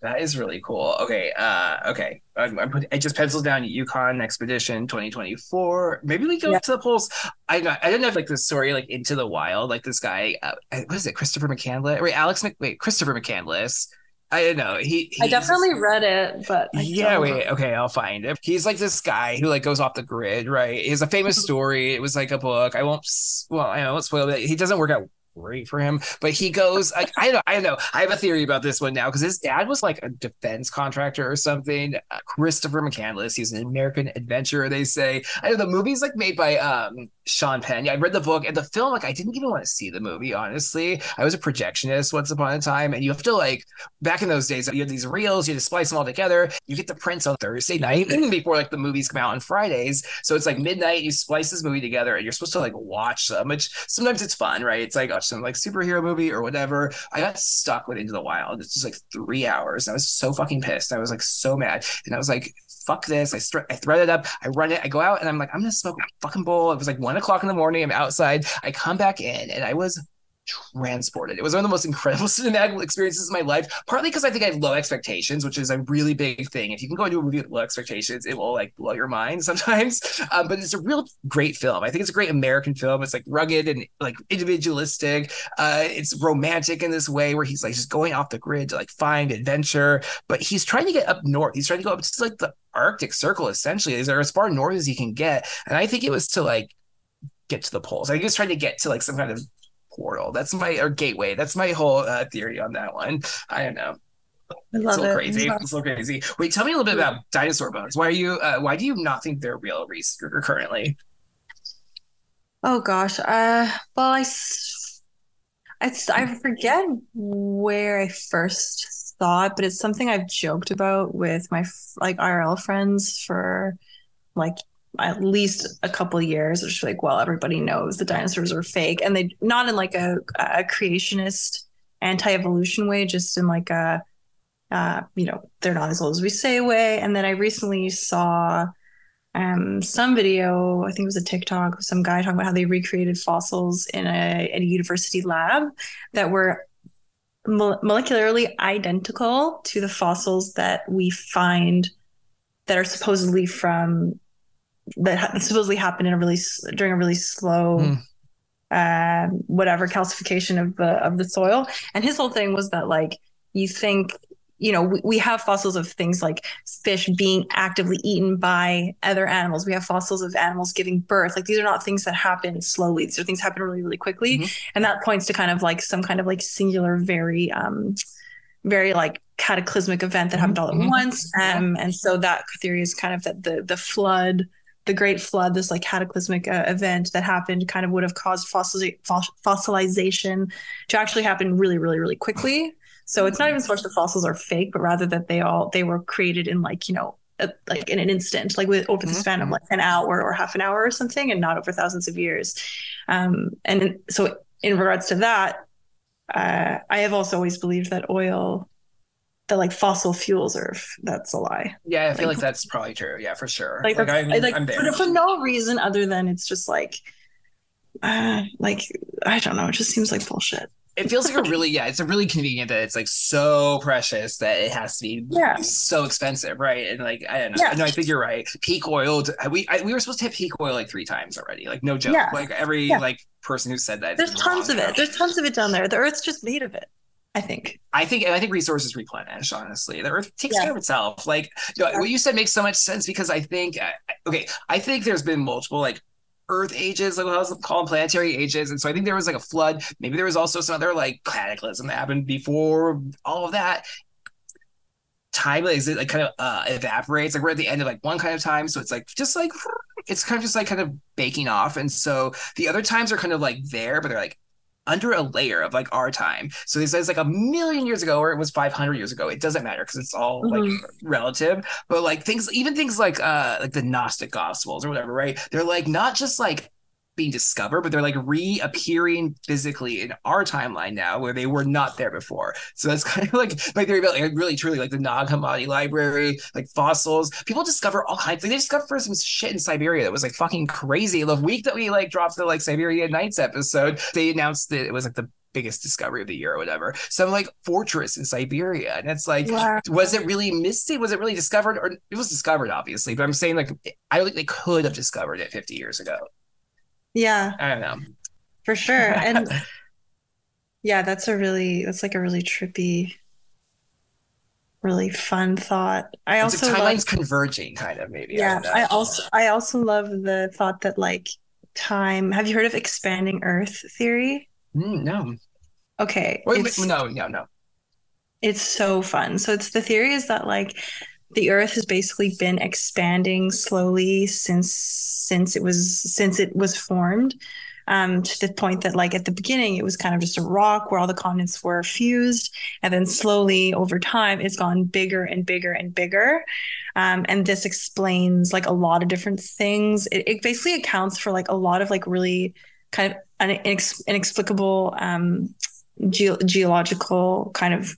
That is really cool. Okay. Uh, okay. I'm, I'm put, I just penciled down Yukon Expedition 2024. Maybe we go Yeah. to the poles. I know. I didn't have like the story like Into the Wild. Like this guy. Uh, what is it? Christopher McCandless. Wait, Alex. Mc, wait, Christopher McCandless. I don't know. He. I definitely read it, but I yeah, wait, okay, I'll find it. He's like this guy who like goes off the grid, right? He has a famous story. It was like a book. I won't, well, I won't spoil it. He doesn't work out great for him, but he goes like I don't, I know. I have a theory about this one now because his dad was like a defense contractor or something. Uh, Christopher McCandless. He's an American adventurer. They say. I know the movie's like made by um Sean Penn. Yeah, I read the book and the film. Like I didn't even want to see the movie. Honestly, I was a projectionist once upon a time, and you have to like back in those days, you had these reels, you had to splice them all together. You get the prints on Thursday night before like the movies come out on Fridays. So it's like midnight, you splice this movie together and you're supposed to like watch them, which sometimes it's fun, right? It's like watch some like superhero movie or whatever. I got stuck with Into the Wild. It's just like three hours. I was so fucking pissed. I was like so mad. And I was like, fuck this. I, str- I thread it up. I run it. I go out and I'm like, I'm going to smoke a fucking bowl. It was like one o'clock in the morning. I'm outside. I come back in and I was transported. It was one of the most incredible cinematic experiences of my life. Partly because I think I have low expectations, which is a really big thing. If you can go into a movie with low expectations, it will like blow your mind sometimes. Um, but it's a real great film. I think it's a great American film. It's like rugged and like individualistic. Uh, it's romantic in this way where he's like just going off the grid to like find adventure, but he's trying to get up north. He's trying to go up to like the Arctic Circle essentially. Is there as far north as he can get? And I think it was to like get to the poles. I think he was trying to get to like some kind of portal. That's my or gateway. That's my whole uh, theory on that one. I don't know. I love so it. crazy. It's so crazy. Wait, tell me a little bit about dinosaur bones. Why are you? Uh, why do you not think they're real, Reese, currently? Oh gosh. Uh, well, I, I, I forget where I first saw it, but it's something I've joked about with my like IRL friends for like at least a couple years. It's like, well, everybody knows the dinosaurs are fake, and they not in like a, a creationist anti-evolution way, just in like a uh, you know, they're not as old as we say way. And then I recently saw um, some video, I think it was a TikTok, some guy talking about how they recreated fossils in a, in a university lab that were mo- molecularly identical to the fossils that we find that are supposedly from that supposedly happened in a really during a really slow Hmm. um, whatever calcification of the of the soil. And his whole thing was that like you think you know we, we have fossils of things like fish being actively eaten by other animals. We have fossils of animals giving birth. Like these are not things that happen slowly. These are things that happen really really quickly. Mhm. And that points to kind of like some kind of like singular, very um very like cataclysmic event that happened all at Mhm. once. Um, and so that theory is kind of that the the flood, the Great Flood, this like cataclysmic uh, event that happened, kind of would have caused fossili- fossilization to actually happen really, really, really quickly. So it's not even so much the fossils are fake, but rather that they all they were created in like you know a, like in an instant, like with over the Mhm. span of like an hour or half an hour or something, and not over thousands of years. Um, and so in regards to that, uh, I have also always believed that oil, that like fossil fuels are that's a lie. Yeah, I feel like, Like- that's probably true. Yeah, for sure. Like, Like, I'm, like I'm there. for, for no reason other than it's just like, uh, like I don't know. It just seems like bullshit. it feels like a really yeah it's a really convenient that it's like so precious that it has to be Yeah. so expensive right and like i don't know Yeah. no i think you're right peak oil we I, we were supposed to hit peak oil like three times already like no joke Yeah. like every Yeah. like person who said that There's tons of now. it. There's tons of it down there. The Earth's just made of it. I think. I think I think resources replenish. Honestly, the Earth takes Yeah. care of itself. Like you know, what you said makes so much sense because I think uh, okay, I think there's been multiple like Earth ages, like what I was calling planetary ages, and so I think there was like a flood. Maybe there was also some other like cataclysm that happened before all of that. Time is it like kind of uh, evaporates. Like we're at the end of like one kind of time, so it's like just like it's kind of just like kind of baking off, and so the other times are kind of like there, but they're like under a layer of like our time. So it says like a million years ago, or it was 500 years ago. It doesn't matter because it's all like Mhm. relative. But like things, even things like uh like the Gnostic Gospels or whatever, right? They're like not just like being discovered, but they're like reappearing physically in our timeline now where they were not there before. So that's kind of like theory about like really truly like the Nag Hammadi library, like fossils. People discover all kinds. Like they discovered some shit in Siberia that was like fucking crazy. The week that we like dropped the like Siberia Nights episode, they announced that it was like the biggest discovery of the year or whatever. Some like fortress in Siberia. And it's like, Wow. was it really misty? Was it really discovered? Or it was discovered, obviously, but I'm saying like I don't think they could have discovered it 50 years ago. Yeah, I don't know. for sure. And yeah, that's a really that's like a really trippy, really fun thought. I It's also like love timeline's converging, kind of maybe. yeah don't i also i also love the thought that like time have you heard of expanding earth theory Mm, no. okay Wait, wait, no, no, no. it's so fun so it's the theory is that like the earth has basically been expanding slowly since since it was since it was formed um, to the point that like at the beginning it was kind of just a rock where all the continents were fused. And then slowly over time it's gone bigger and bigger and bigger. Um, and this explains like a lot of different things. It, it basically accounts for like a lot of like really kind of inex- inexplicable um, ge- geological kind of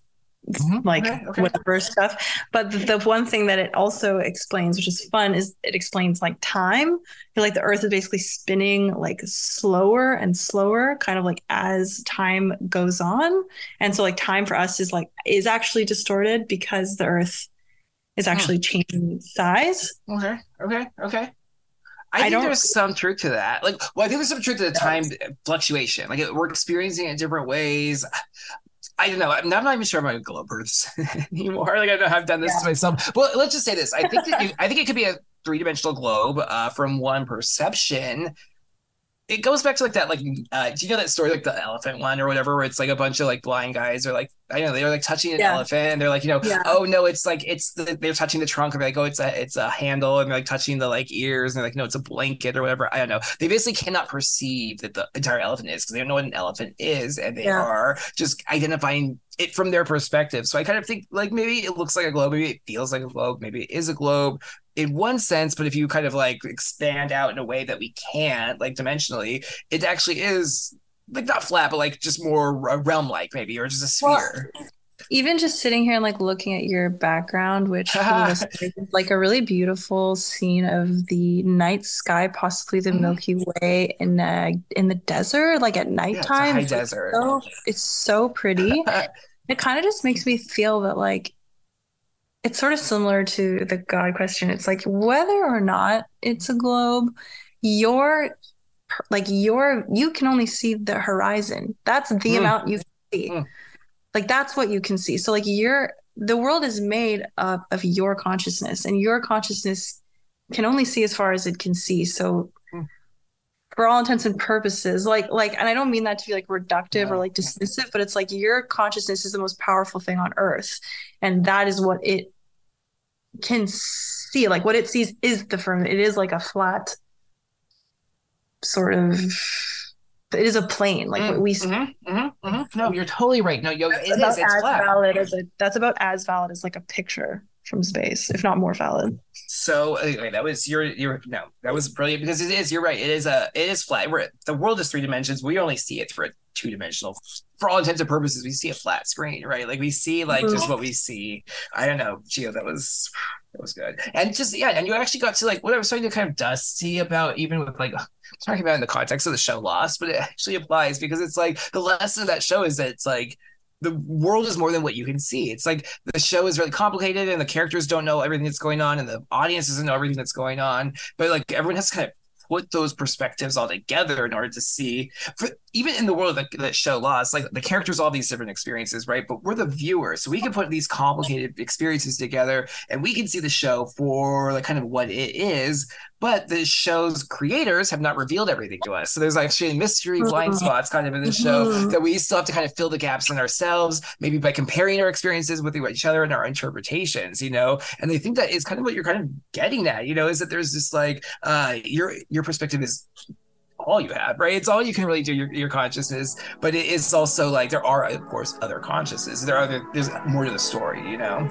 Mhm. like Okay, okay. whatever stuff. But the, the one thing that it also explains, which is fun, is it explains like time. Feel like the Earth is basically spinning like slower and slower, kind of like as time goes on. And so like time for us is like is actually distorted because the Earth is actually changing size. Okay. Okay. Okay. I, I think don't- there's some truth to that. Like, well, I think there's some truth to the time fluctuation. Like, we're experiencing it in different ways. I don't know. I'm not, I'm not even sure about globe Earths anymore. Like, I don't know. I've done this to myself. Well, let's just say this. I think that you, I think it could be a three dimensional globe uh, from one perception. It goes back to like that, like, uh, do you know that story, like the elephant one or whatever, where it's like a bunch of like blind guys are like, I don't know, they're like touching an Yeah. elephant and they're like, you know, Yeah. oh no, it's like it's the, they're touching the trunk and they're like, oh, it's a it's a handle and they're like touching the like ears and they're like, no, it's a blanket or whatever. I don't know. They basically cannot perceive that the entire elephant is because they don't know what an elephant is and they Yeah. are just identifying it from their perspective. So I kind of think like maybe it looks like a globe, maybe it feels like a globe, maybe it is a globe in one sense, but if you kind of like expand out in a way that we can't, like dimensionally, it actually is like not flat, but like just more realm like maybe, or just a Well, sphere. Even just sitting here and like looking at your background, which for the listeners is like a really beautiful scene of the night sky, possibly the Mhm. Milky Way in uh, in the desert, like at yeah, it's a It's, like, desert. so it's so pretty. It kind of just makes me feel that like it's sort of similar to the God question. It's like whether or not it's a globe, your like your you can only see the horizon. That's the Mm. amount you can see. Mm. Like that's what you can see. So like your the world is made up of your consciousness, and your consciousness can only see as far as it can see. So Mm. for all intents and purposes, like like, and I don't mean that to be like reductive or like dismissive, but it's like your consciousness is the most powerful thing on earth, and that is what it can see. Like what it sees is the firmament. It is like a flat sort of. It is a plane, like what we see. Mhm, mhm, mhm. No, you're totally right. No, yo, That's it about is. It's as flat. valid as a. That's about as valid as like a picture from space, if not more valid. So anyway, that was your your no, that was brilliant because it is. You're right. It is a it is flat. We're, the world is three dimensions. We only see it for a two dimensional. For all intents and purposes, we see a flat screen, right? Like we see like just what we mm-hmm. see. I don't know, Geo, That was that was good. And just yeah, and you actually got to like what I was starting to kind of dusty about, even with like talking about in the context of the show Lost, but it actually applies because it's like the lesson of that show is that it's like the world is more than what you can see. It's like the show is really complicated and the characters don't know everything that's going on and the audience doesn't know everything that's going on. But like everyone has to kind of put those perspectives all together in order to see for, even in the world that, that show lost like the characters all these different experiences right but we're the viewers so we can put these complicated experiences together and we can see the show for like kind of what it is but the show's creators have not revealed everything to us so there's actually mystery blind Mhm. spots kind of in the show Mhm. that we still have to kind of fill the gaps in ourselves maybe by comparing our experiences with each other and our interpretations you know and i think that is kind of what you're kind of getting at you know is that there's this like uh your your perspective is all you have right? It's all you can really do your, your consciousness but it is also like there are of course other consciousnesses. There are other there's more to the story you know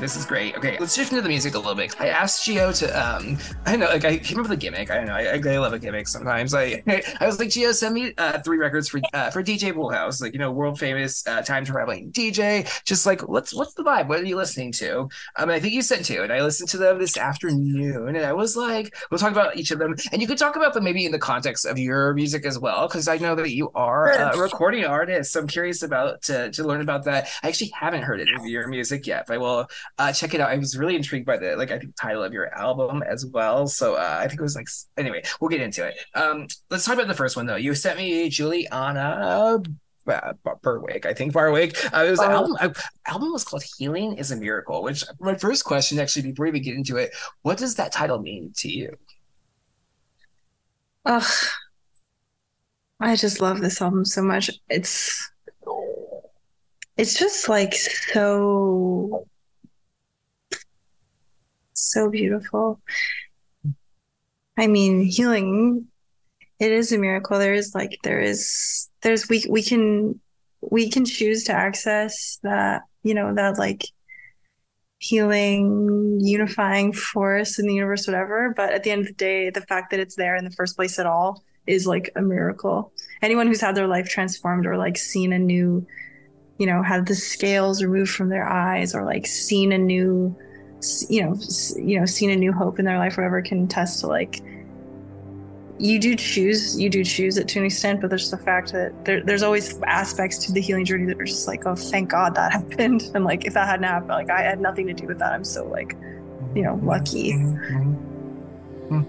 This is great. Okay, let's shift into the music a little bit. I asked Geo to, um, I know, like I came up with a gimmick. I don't know. I, I love a gimmick sometimes. I, I was like, Geo, send me uh, three records for uh, for DJ Poolhouse, like you know, world famous uh, time traveling DJ. Just like, what's what's the vibe? What are you listening to? Um, I think you sent two, and I listened to them this afternoon, and I was like, we'll talk about each of them, and you could talk about them maybe in the context of your music as well, because I know that you are uh, a recording artist. So I'm curious about to to learn about that. I actually haven't heard any of your music yet, but I will uh, check it out. I was really intrigued by the like I think title of your album as well. So uh, I think it was like anyway, we'll get into it. Um, let's talk about the first one though. You sent me Julianna uh, Berwick, I think Barwick. Uh, it was an Oh. album. Uh, album was called "Healing Is a Miracle." Which my first question, actually, before we get into it, what does that title mean to you? Ugh. I just love this album so much. It's it's just like so so beautiful. I mean, healing, it is a miracle. There is like, there is, there's, we, we can, we can choose to access that, you know, that like healing, unifying force in the universe, whatever. But at the end of the day, the fact that it's there in the first place at all is like a miracle. Anyone who's had their life transformed or like seen a new, you know, had the scales removed from their eyes or like seen a new, you know, you know, seen a new hope in their life, whatever, can attest to like you do choose you do choose it to an extent but there's the fact that there, there's always aspects to the healing journey that are just like oh thank god that happened. And like if that hadn't happened like i had nothing to do with that. I'm so like you know lucky. Mm-hmm.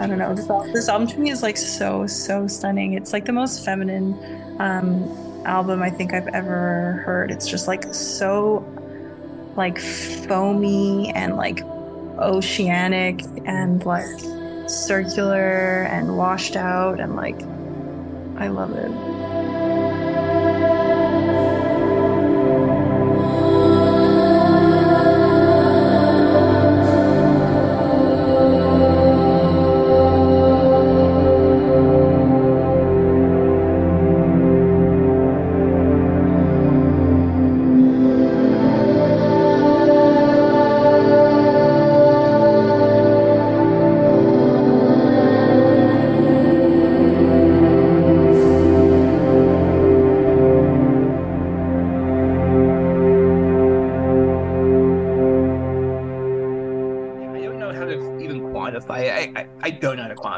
i don't know. This, this album to me is like so so stunning. It's like the most feminine um album i think i've ever heard. It's just like so like foamy and like oceanic and like circular and washed out and like I love it.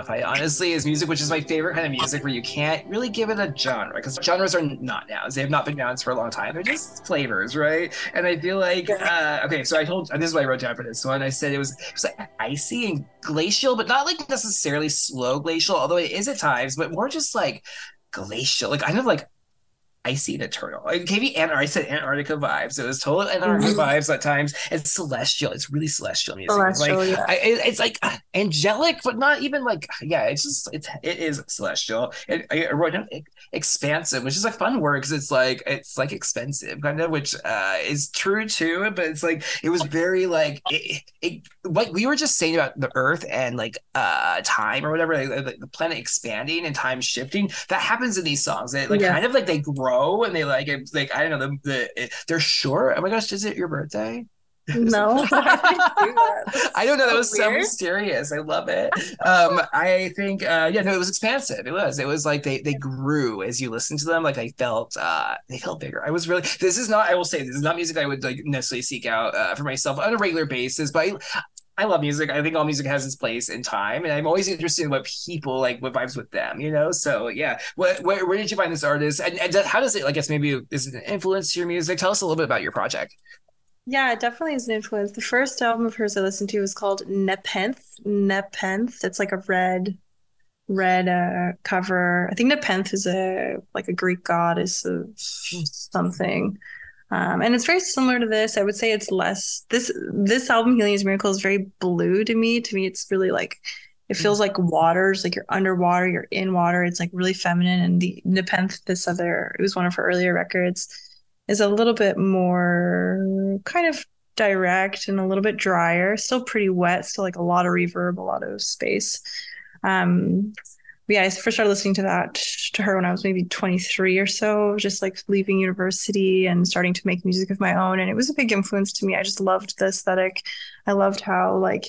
Honestly is music, which is my favorite kind of music where you can't really give it a genre because genres are not nouns. They have not been nouns for a long time. They're just flavors, right? And I feel like, uh, okay, so I told, and this is what I wrote down for this one. I said it was, it was like icy and glacial, but not like necessarily slow glacial, although it is at times, but more just like glacial, like kind of like icy and eternal. It gave me Antarctica, I said Antarctica vibes. It was total Antarctica mm-hmm. vibes at times. It's celestial. It's really celestial music. Celestial, it's like yeah. I, it's like angelic, but not even like yeah. It's just it's it is celestial. It, I wrote down expansive, which is a fun word because it's like it's like expensive kind of, which uh, is true too. But it's like it was very like it, it like we were just saying about the Earth and like uh time or whatever, like, the planet expanding and time shifting. That happens in these songs. It like yeah. kind of like they grow grow and they like it's like I don't know the, the they're short. Oh my gosh, is it your birthday? No, I don't know. That was so mysterious. I love it. Um, I think, uh, yeah, no, it was expansive. It was. It was like they they grew as you listen to them. Like I felt, uh, they felt bigger. I was really. This is not. I will say this is not music I would like necessarily seek out uh, for myself on a regular basis. But I, I love music. I think all music has its place in time, and I'm always interested in what people like, what vibes with them, you know. So yeah, what, where, where did you find this artist, and, and how does it? I guess maybe is it an influence to your music? Tell us a little bit about your project. Yeah, it definitely is an influence. The first album of hers I listened to was called Nepenthe. Nepenthe. It's like a red, red uh, cover. I think Nepenthe is a like a Greek goddess of something. Um, and it's very similar to this. I would say it's less this this album Healing is Miracle is very blue to me. To me, it's really like it feels like waters, like you're underwater, you're in water. It's like really feminine. And the Nepenthe, this other, it was one of her earlier records, is a little bit more kind of direct and a little bit drier. Still pretty wet, still like a lot of reverb, a lot of space. Um, yeah, I first started listening to that to her when I was maybe 23 or so, just like leaving university and starting to make music of my own. And it was a big influence to me. I just loved the aesthetic. I loved how like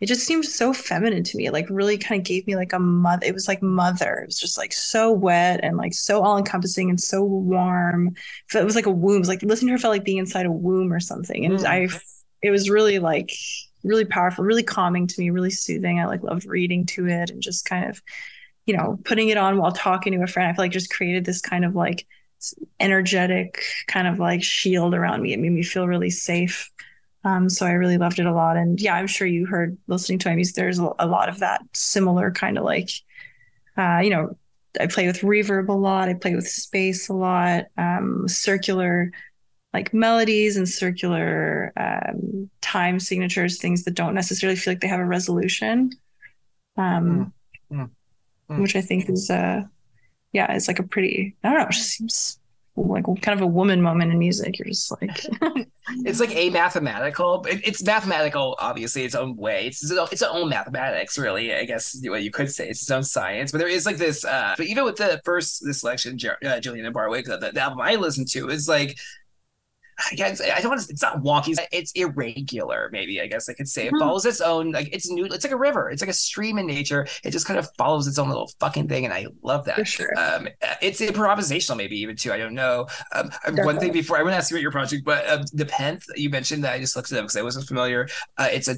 it just seemed so feminine to me. It like really kind of gave me like a mother. It was like mother. It was just like so wet and like so all encompassing and so warm. It was like a womb. It was like listening to her felt like being inside a womb or something. And mm. I, it was really like really powerful, really calming to me, really soothing. I like loved reading to it and just kind of, you know, putting it on while talking to a friend. I feel like just created this kind of like energetic kind of like shield around me. It made me feel really safe. Um, so I really loved it a lot. And yeah, I'm sure you heard listening to my music, there's a lot of that similar kind of like, uh, you know, I play with reverb a lot. I play with space a lot, um, circular like melodies and circular um, time signatures, things that don't necessarily feel like they have a resolution, um, mm, mm, mm. which I think is, uh, yeah, it's like a pretty, I don't know, it just seems like kind of a woman moment in music. You're just like it's like a mathematical. It, it's mathematical, obviously, its own way. It's its own, its own mathematics, really. I guess what you could say. It's its own science. But there is like this. Uh, but even with the first this selection, uh, and Barwick, the, the album I listened to is like again, I don't want to, it's not wonky. It's irregular, maybe, I guess I could say. It mm-hmm. follows its own, like, it's new, it's like a river. It's like a stream in nature. It just kind of follows its own little fucking thing. And I love that. For sure. Um, it's improvisational, maybe even too. I don't know. Um, one thing before I want to ask you about your project, but um, the Nepenthe you mentioned that I just looked it up because I wasn't familiar. Uh, it's a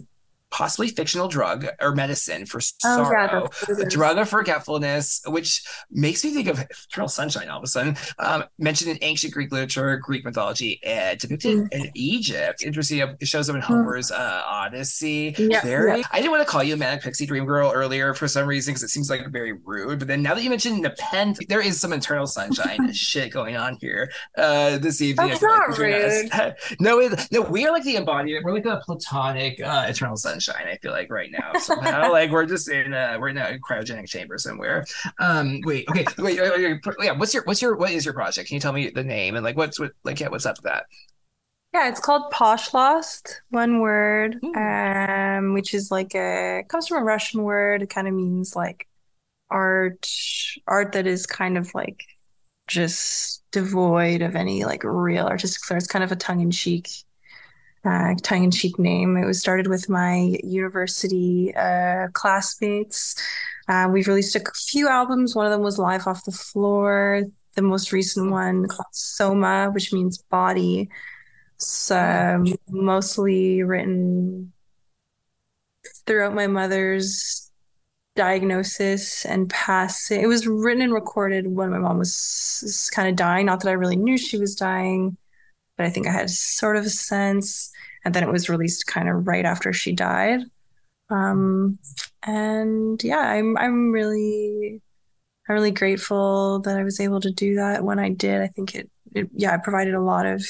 possibly fictional drug or medicine for oh, sorrow, yeah, a drug of forgetfulness, which makes me think of Eternal Sunshine all of a sudden. Um, mentioned in ancient Greek literature, Greek mythology, and depicted mm. in Egypt. Interesting, it shows up in mm. Homer's uh, Odyssey. Yeah, very. Yeah. I didn't want to call you a manic pixie dream girl earlier for some reason because it seems like very rude. But then now that you mentioned Nepenthe, there is some Eternal Sunshine shit going on here uh, this evening. That's not rude. no, it, no, we are like the embodiment. We're like a platonic uh, Eternal Sunshine sunshine. I feel like right now somehow, like we're just in a we're in a cryogenic chamber somewhere. Um, wait, okay, wait, wait, wait, yeah. What's your what's your what is your project? Can you tell me the name and like what's what like yeah, what's up with that? Yeah, it's called Poshlost, one word, um, which is like a comes from a Russian word. It kind of means like art, art that is kind of like just devoid of any like real artistic flair. It's kind of a tongue in cheek uh, tongue-in-cheek name. It was started with my university uh, classmates. Uh, we've released a few albums. One of them was Live Off the Floor. The most recent one called Soma, which means body. So mostly written throughout my mother's diagnosis and passing. It was written and recorded when my mom was kind of dying. Not that I really knew she was dying, but I think I had sort of a sense and then it was released kind of right after she died. Um, and yeah, I'm I'm really I'm really grateful that I was able to do that when I did. I think it, it yeah, it provided a lot of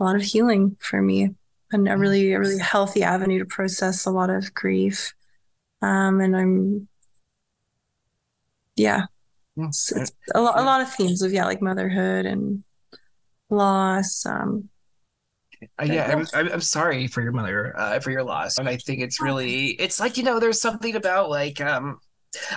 a lot of healing for me and a really a really healthy avenue to process a lot of grief. Um, and I'm yeah, it's, it's a, lot, a lot of themes of yeah, like motherhood and loss. Um, yeah, I'm, I'm, I'm sorry for your mother, uh, for your loss, and I think it's really, it's like you know, there's something about like, um,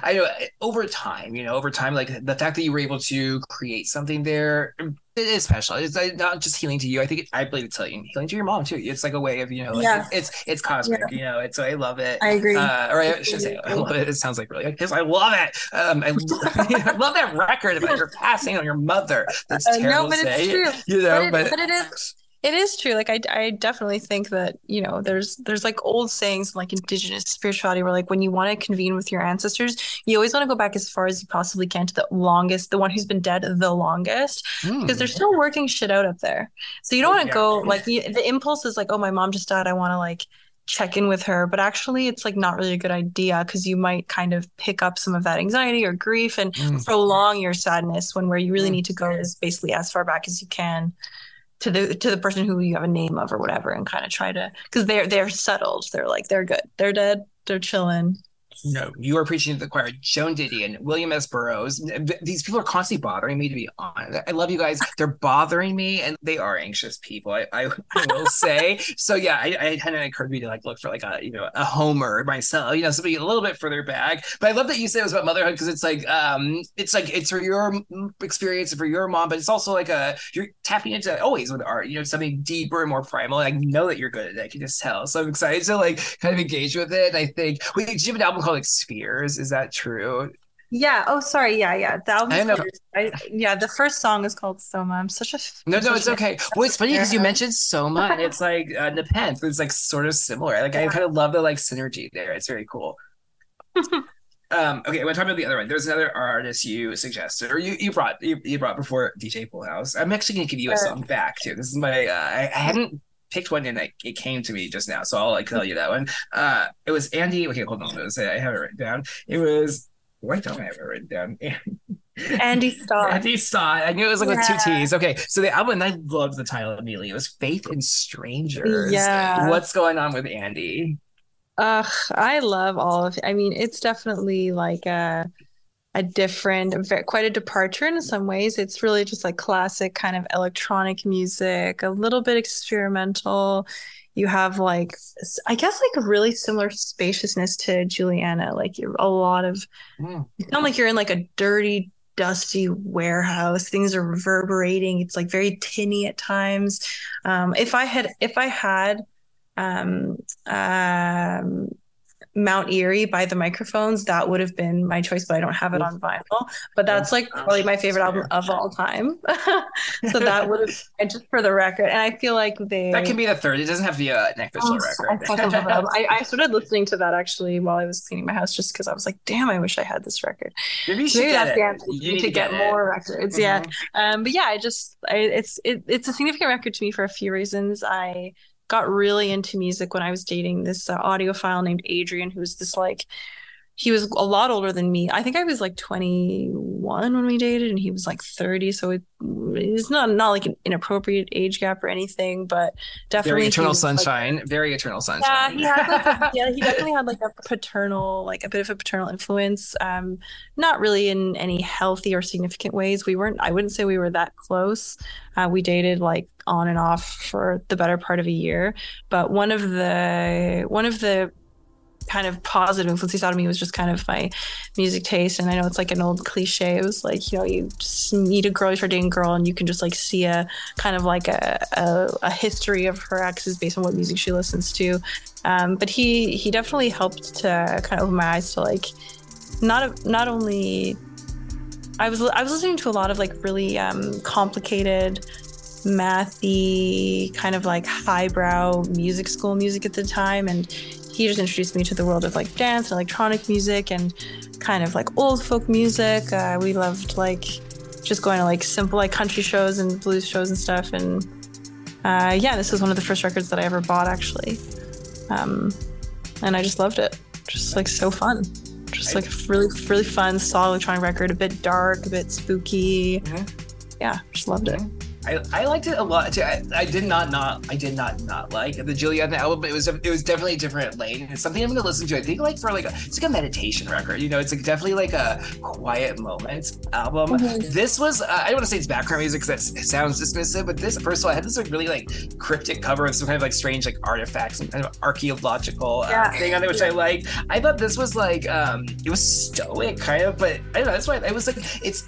I know eh, over time, you know, over time, like the fact that you were able to create something there, it is special. It's not just healing to you. I think it, I believe it's healing, healing to your mom too. It's like a way of, you know, like yeah. it's, it's, it's cosmic, yeah. you know, it's, I love it. I agree. Uh, or I should say, I love it. It sounds like really, because I love it. Um, I, I, love that record about your passing on your mother. That's terrible uh, no, but it's true. You know, but, it, but, but it is it is true. Like I, I definitely think that you know there's there's like old sayings like indigenous spirituality where like when you want to convene with your ancestors, you always want to go back as far as you possibly can to the longest, the one who's been dead the longest, mm. because they're still working shit out up there. So you don't want to yeah. go like the, the impulse is like, oh, my mom just died. I want to like check in with her but actually it's like not really a good idea because you might kind of pick up some of that anxiety or grief and mm. prolong your sadness when where you really mm. need to go is basically as far back as you can to the to the person who you have a name of or whatever and kind of try to because they're they're settled. They're like they're good. They're dead. They're chilling no, you are preaching to the choir. Joan Didion, William S. Burroughs. These people are constantly bothering me. To be honest, I love you guys. They're bothering me, and they are anxious people. I, I, I will say. So yeah, I, I kind of encouraged me to like look for like a you know a Homer myself. You know, somebody a little bit further back. But I love that you said it was about motherhood because it's like um it's like it's for your experience and for your mom, but it's also like a you're tapping into always with art. You know, something deeper and more primal. I know that you're good at it. I can just tell. So I'm excited to like kind of engage with it. And I think wait, did you have an album called like spheres. Is that true? Yeah. Oh, sorry. Yeah, yeah. That was I yeah, the first song is called Soma. I'm such a no, no. It's okay. Well, it's funny because you mentioned Soma, and it's like uh, Nepenthe. It's like sort of similar. Like yeah. I kind of love the like synergy there. It's very cool. um. Okay. When talking about the other one, there's another artist you suggested, or you you brought you, you brought before DJ Poolhouse. I'm actually gonna give you a song back too. This is my. Uh, I, I hadn't picked one and it, it came to me just now, so I'll like tell you that one. Uh, it was Andy. Okay, hold on. Was, I have it written down. It was. Why don't I have it written down? Andy Stott. Andy Stott. I knew it was like yeah. with two T's. Okay, so the album, I loved the title immediately. It was Faith in Strangers. Yeah. What's going on with Andy? Ugh, I love all of. I mean, it's definitely like a a different, quite a departure in some ways. It's really just like classic kind of electronic music, a little bit experimental. You have like, I guess, like a really similar spaciousness to Julianna. Like you're a lot of, mm. you sound like you're in like a dirty, dusty warehouse. Things are reverberating. It's like very tinny at times. Um, if I had, if I had, um, um, Mount Eerie by the microphones, that would have been my choice, but I don't have it on vinyl. But that's like probably my favorite album of all time. so that would have just for the record. And I feel like they that can be the third. It doesn't have to be an official oh, record. I, I, started listening to that actually while I was cleaning my house, just because I was like, damn, I wish I had this record. Maybe you should Maybe get it. You need to get, get more records. Mm-hmm. Yeah. Um, but yeah, I just I, it's it, it's a significant record to me for a few reasons. I got really into music when I was dating this uh, audiophile named Adrian, who's this like he was a lot older than me. I think I was like 21 when we dated, and he was like 30. So it, it's not not like an inappropriate age gap or anything, but definitely very eternal sunshine. Like, very eternal sunshine. Yeah, he had like, yeah, he definitely had like a paternal, like a bit of a paternal influence. Um, not really in any healthy or significant ways. We weren't. I wouldn't say we were that close. Uh, we dated like on and off for the better part of a year, but one of the one of the kind of positive influences out of me was just kind of my music taste. And I know it's like an old cliche. It was like, you know, you just meet a girl, you start dating a girl, and you can just like see a kind of like a, a, a history of her exes based on what music she listens to. Um, but he he definitely helped to kind of open my eyes to like not not only I was I was listening to a lot of like really um, complicated mathy kind of like highbrow music school music at the time and he just introduced me to the world of like dance and electronic music and kind of like old folk music. Uh, we loved like just going to like simple like country shows and blues shows and stuff. And uh, yeah, this was one of the first records that I ever bought actually. Um, and I just loved it. Just like so fun. Just like really, really fun, solid electronic record, a bit dark, a bit spooky. Mm-hmm. Yeah, just loved it. I, I liked it a lot too. I, I did not not I did not not like the Julianna album, it was a, it was definitely a different lane. It's something I'm gonna listen to. I think like for like a, it's like a meditation record. You know, it's like definitely like a quiet moments album. Mm-hmm. This was uh, I don't want to say it's background music because that sounds dismissive, but this first of all I had this like really like cryptic cover of some kind of like strange like artifacts, some kind of archaeological uh, yeah. thing on it, which yeah. I like. I thought this was like um it was stoic kind of, but I don't know. That's why it was like it's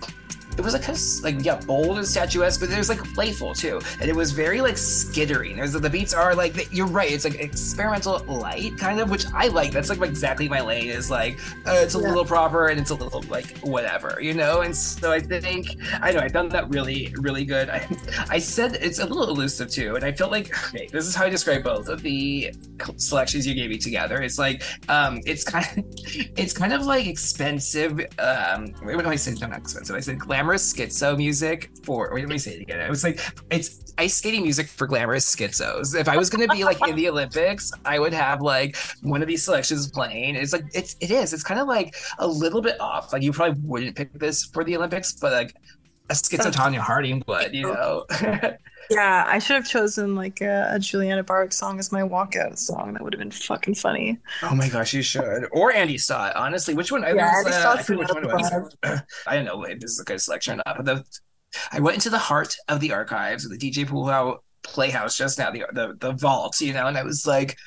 it was like kind of like yeah bold and statuesque but it was like playful too. And it was very like skittering There's the beats are like you're right it's like experimental light kind of which i like. That's like exactly my lane is like uh, it's a yeah. little proper and it's a little like whatever you know? And so i think i know i found that really really good. I i said it's a little elusive too and i felt like okay, this is how i describe both of the selections you gave me together. It's like um it's kind of it's kind of like expensive um what do i say? Not expensive i said glamour glamorous schizo music for wait, let me say it again. It was like it's ice skating music for glamorous schizos. If I was gonna be like in the Olympics, I would have like one of these selections playing. It's like it's it is. It's kind of like a little bit off. Like you probably wouldn't pick this for the Olympics, but like a schizo Tonya Harding would, you know. Yeah, I should have chosen like a, a Julianna Barwick song as my walkout song. That would have been fucking funny. Oh my gosh, you should. Or Andy Stott. Honestly, which one? I yeah, was, uh, I which one was. I don't know if this is a good selection or not, but the, I went into the heart of the archives of the DJ Pool Playhouse just now, the, the the vault, you know, and I was like,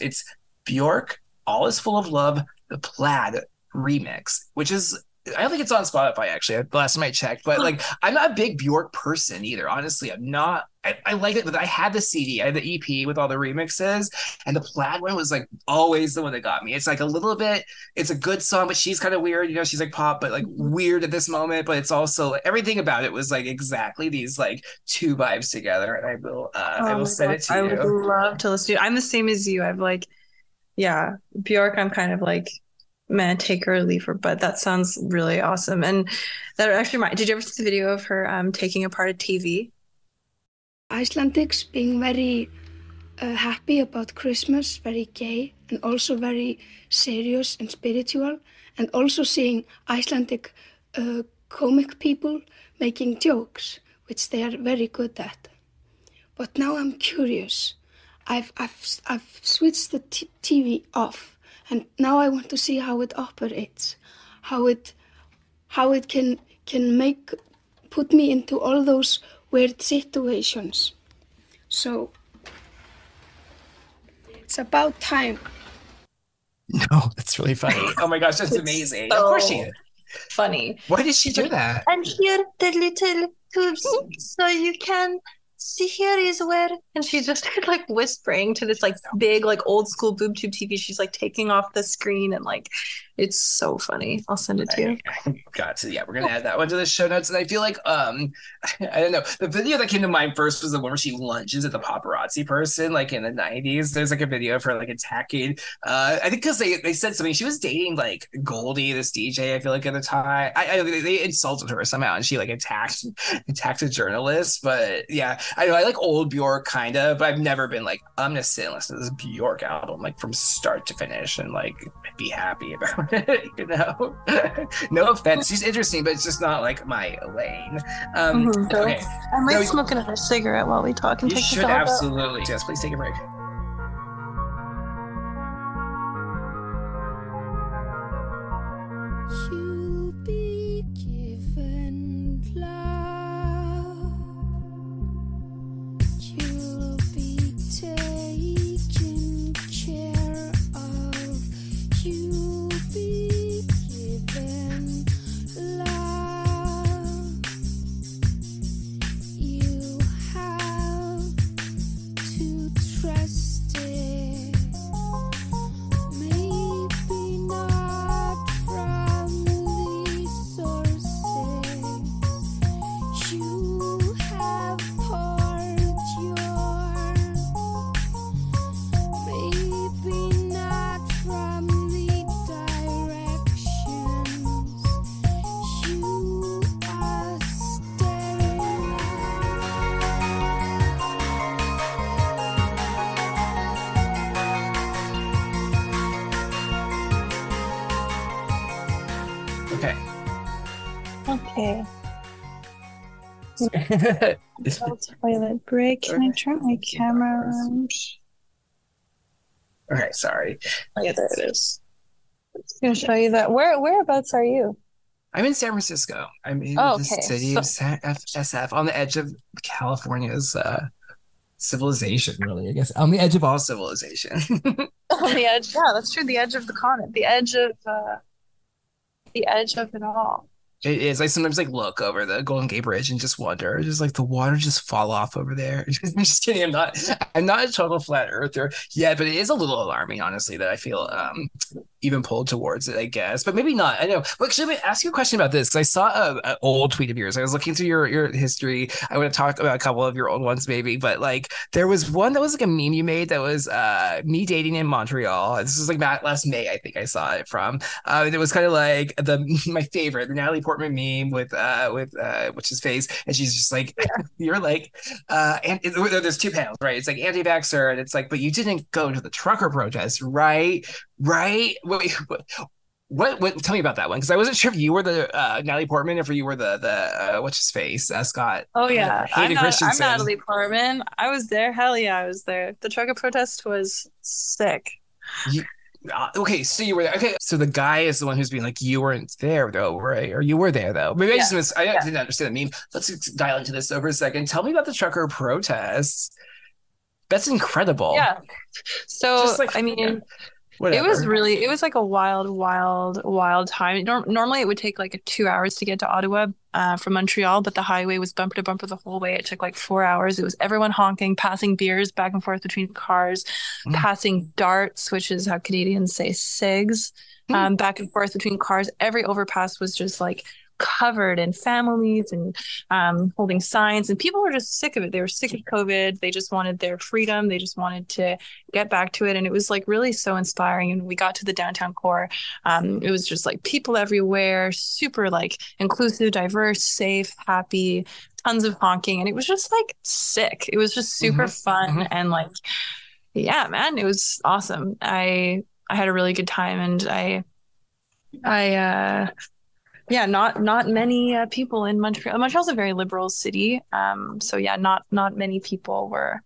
it's Bjork, All Is Full of Love, the Plaid remix, which is I don't think it's on Spotify actually. The last time I checked, but like I'm not a big Bjork person either. Honestly, I'm not. I, I like it, but I had the CD, I had the EP with all the remixes, and the plaid one was like always the one that got me. It's like a little bit. It's a good song, but she's kind of weird. You know, she's like pop, but like weird at this moment. But it's also everything about it was like exactly these like two vibes together. And I will, uh, oh I will send God. it to I you. I would love to listen to. I'm the same as you. I've like, yeah, Bjork. I'm kind of like man, take her or leave her. But that sounds really awesome. And that actually reminds, did you ever see the video of her um, taking apart a TV? Icelandics being very uh, happy about Christmas, very gay, and also very serious and spiritual, and also seeing Icelandic uh, comic people making jokes, which they are very good at. But now I'm curious. I've, I've, I've switched the TV off and now I want to see how it operates, how it how it can can make put me into all those weird situations. So it's about time. No, that's really funny. Oh my gosh, that's It's amazing. of course she is. Funny. Why did she do that? And here the little tubes so you can see here is where. And she's just like whispering to this like big like old school boob tube TV. She's like taking off the screen and like it's so funny. I'll send it to you. Got to yeah, we're gonna add that one to the show notes. And I feel like um I don't know. The video that came to mind first was the one where she lunges at the paparazzi person, like in the 90s. There's like a video of her like attacking uh I think because they, they said something. She was dating like Goldie, this DJ, I feel like at the time. I, I they insulted her somehow and she like attacked attacked a journalist. But yeah, I know I like old Bjork kind of, but I've never been like, I'm gonna sit and listen to this Bjork album like from start to finish and like be happy about it, you know. no offense, she's interesting, but it's just not like my lane. Um, Mhm, okay, I might No, smoke another cigarette while we talk and you take should this all out. absolutely. Yes, please take a break. You'll Toilet break. Can I turn my camera around? okay, sorry. Oh, yeah, there it is. I'm gonna show you that. Where whereabouts are you? I'm in San Francisco. I'm in Oh, the city So- of San F- SF on the edge of California's uh, civilization, really, I guess. On the edge of all civilization. On the edge. Yeah, that's true. The edge of the continent. The edge of uh the edge of it all. It is. I sometimes like look over the Golden Gate Bridge and just wonder, just like the water just fall off over there. I'm just kidding. I'm not. I'm not a total flat earther yet, but it is a little alarming, honestly, that I feel um even pulled towards it. I guess, but maybe not. I know. But should I ask you a question about this? Because I saw a, a old tweet of yours. I was looking through your your history. I want to talk about a couple of your old ones, maybe. But like, there was one that was like a meme you made that was uh me dating in Montreal. This was like last May, I think I saw it from. Uh, it was kind of like the my favorite, the Natalie Portman meme with uh with uh what's his face, and she's just like, you're like, uh, and it, there's two panels, right? It's like anti-vaxxer, and it's like, but you didn't go to the trucker protest, right? Right? Wait, what? What, what tell me about that one because I wasn't sure if you were the uh, Natalie Portman or if you were the the uh, what's his face uh, Scott. Oh yeah. Hayden I'm, not, I'm Natalie Portman. I was there. Hell yeah, I was there. The trucker protest was sick. Uh, okay, so you were there. Okay, so the guy is the one who's being like, you weren't there though, right? Or you were there though. Maybe I just Yeah, miss, I yeah. didn't understand the meme. Let's dial into this over a second. Tell me about the trucker protests. That's incredible. Yeah. So like- I mean, yeah, it was really it was like a wild, wild, wild time. Norm- normally it would take like two hours to get to Ottawa uh, from Montreal, but the highway was bumper to bumper the whole way. It took like four hours. It was everyone honking, passing beers back and forth between cars, Mm. passing darts, which is how Canadians say cigs, Mm. um, back and forth between cars. Every overpass was just like covered in families and um, holding signs, and people were just sick of it. They were sick of COVID. They just wanted their freedom. They just wanted to get back to it, and it was like really so inspiring. And we got to the downtown core. Um, it was just like people everywhere, super like inclusive, diverse, safe, happy, tons of honking, and it was just like sick. It was just super Mhm, fun mhm. and like, yeah, man, it was awesome. I I had a really good time, and I I uh yeah, not not many uh, people in Montreal. Montreal's a very liberal city, um, so yeah, not not many people were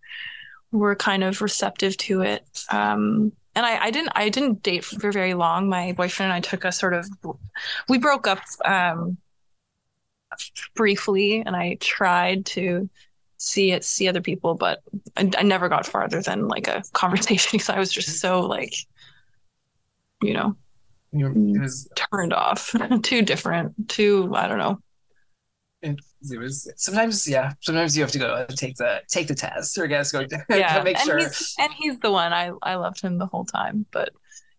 were kind of receptive to it. Um, and I, I didn't I didn't date for very long. My boyfriend and I took a sort of we broke up um, briefly, and I tried to see it see other people, but I, I never got farther than like a conversation because I was just so like, you know, Mm. it was turned off. too different. Too I don't know. It, it was sometimes yeah. Sometimes you have to go take the take the test or I guess go yeah. make and sure. He's, and he's the one. I I loved him the whole time, but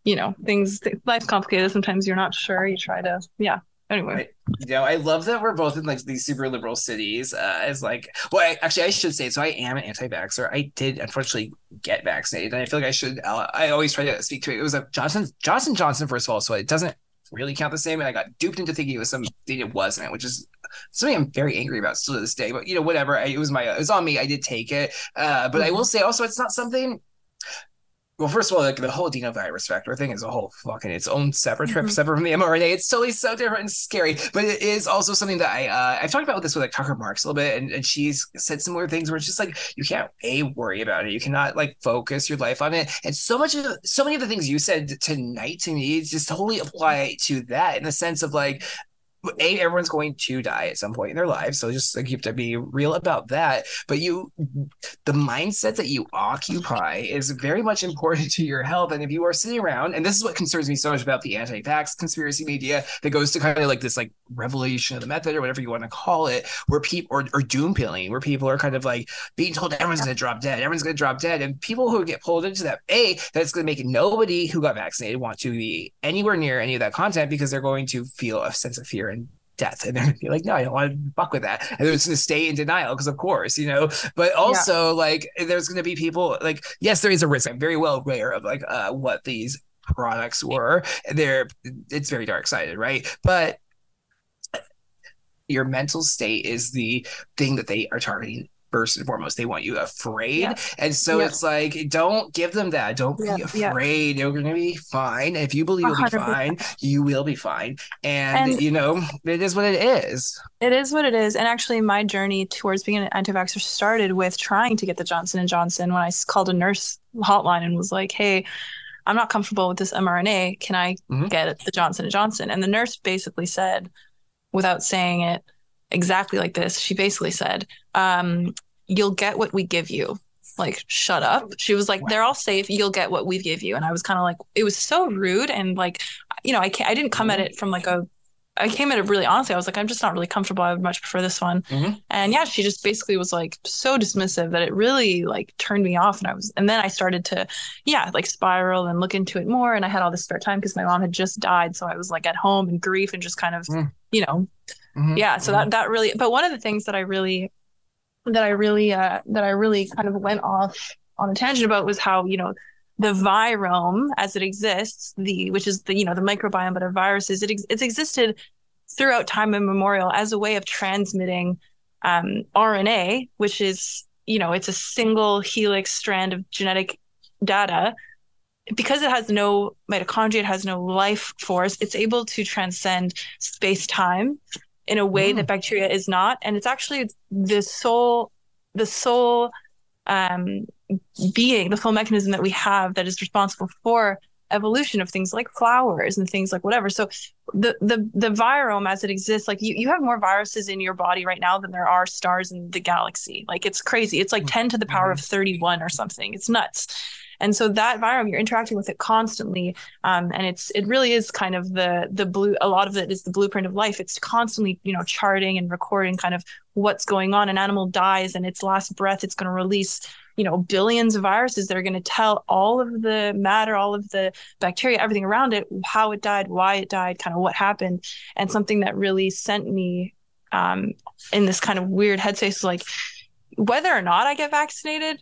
you know things life's complicated. Sometimes you're not sure. You try to yeah. Anyway. You know, I love that we're both in like these super liberal cities. Uh, as like, well, I, actually, I should say. So I am an anti-vaxxer. I did unfortunately get vaccinated, and I feel like I should. Uh, I always try to speak to it. It was a Johnson Johnson Johnson first of all, so it doesn't really count the same. And I got duped into thinking it was something it wasn't, which is something I'm very angry about still to this day. But you know, whatever. I, it was my it was on me. I did take it. Uh, but mm-hmm. I will say also, it's not something well, first of all, like the whole adenovirus vector thing is a whole fucking its own separate trip, mm-hmm. separate from the mRNA. It's totally so different and scary, but it is also something that I uh, I've talked about with this with like Tucker Marks a little bit, and, and she's said similar things where it's just like you can't a worry about it, you cannot like focus your life on it, and so much of so many of the things you said tonight to me just totally apply to that in the sense of like a everyone's going to die at some point in their lives so just like you have to be real about that. But you the mindset that you occupy is very much important to your health and if you are sitting around and this is what concerns me so much about the anti-vax conspiracy media that goes to kind of like this like revelation of the method or whatever you want to call it where people or, or doom pilling where people are kind of like being told everyone's going to drop dead everyone's going to drop dead and people who get pulled into that a that's going to make nobody who got vaccinated want to be anywhere near any of that content because they're going to feel a sense of fear and death. And they're gonna be like, no, I don't want to fuck with that. And they're just gonna stay in denial because of course, you know. But also yeah. like there's gonna be people like, yes, there is a risk. I'm very well aware of like uh, what these products were. They're it's very dark sided, right? But your mental state is the thing that they are targeting first and foremost. They want you afraid. Yeah. And so yeah. it's like, don't give them that. Don't yeah. be afraid. You're going to be fine. If you believe you'll be fine, you will be fine. And, and, you know, it is what it is. It is what it is. And actually, my journey towards being an anti-vaxxer started with trying to get the Johnson & Johnson when I called a nurse hotline and was like, hey, I'm not comfortable with this mRNA. Can I mm-hmm. get the Johnson & Johnson? And the nurse basically said, without saying it, exactly like this. She basically said, um, You'll get what we give you. Like, shut up. She was like, They're all safe. You'll get what we give you. And I was kind of like, It was so rude. And like, you know, I, can't, I didn't come at it from like a, I came at it really honestly. I was like, I'm just not really comfortable. I would much prefer this one. Mm-hmm. And yeah, she just basically was like so dismissive that it really like turned me off. And I was, and then I started to, yeah, like spiral and look into it more. And I had all this spare time because my mom had just died. So I was like at home in grief and just kind of, mm. you know, Mm-hmm. Yeah. So mm-hmm. that that really, but one of the things that I really, that I really, uh, that I really kind of went off on a tangent about was how you know the virome as it exists, the which is the you know the microbiome, but of viruses, it ex- it's existed throughout time immemorial as a way of transmitting um, RNA, which is you know it's a single helix strand of genetic data because it has no mitochondria, it has no life force, it's able to transcend space time in a way mm. that bacteria is not and it's actually the sole the sole um, being the sole mechanism that we have that is responsible for evolution of things like flowers and things like whatever so the the the virome as it exists like you, you have more viruses in your body right now than there are stars in the galaxy like it's crazy it's like mm. 10 to the power of mm-hmm. 31 or something it's nuts and so that virome you're interacting with it constantly um, and it's it really is kind of the the blue a lot of it is the blueprint of life. It's constantly you know charting and recording kind of what's going on. An animal dies and its last breath it's going to release you know billions of viruses that are going to tell all of the matter all of the bacteria everything around it how it died why it died kind of what happened. And something that really sent me um, in this kind of weird headspace like whether or not i get vaccinated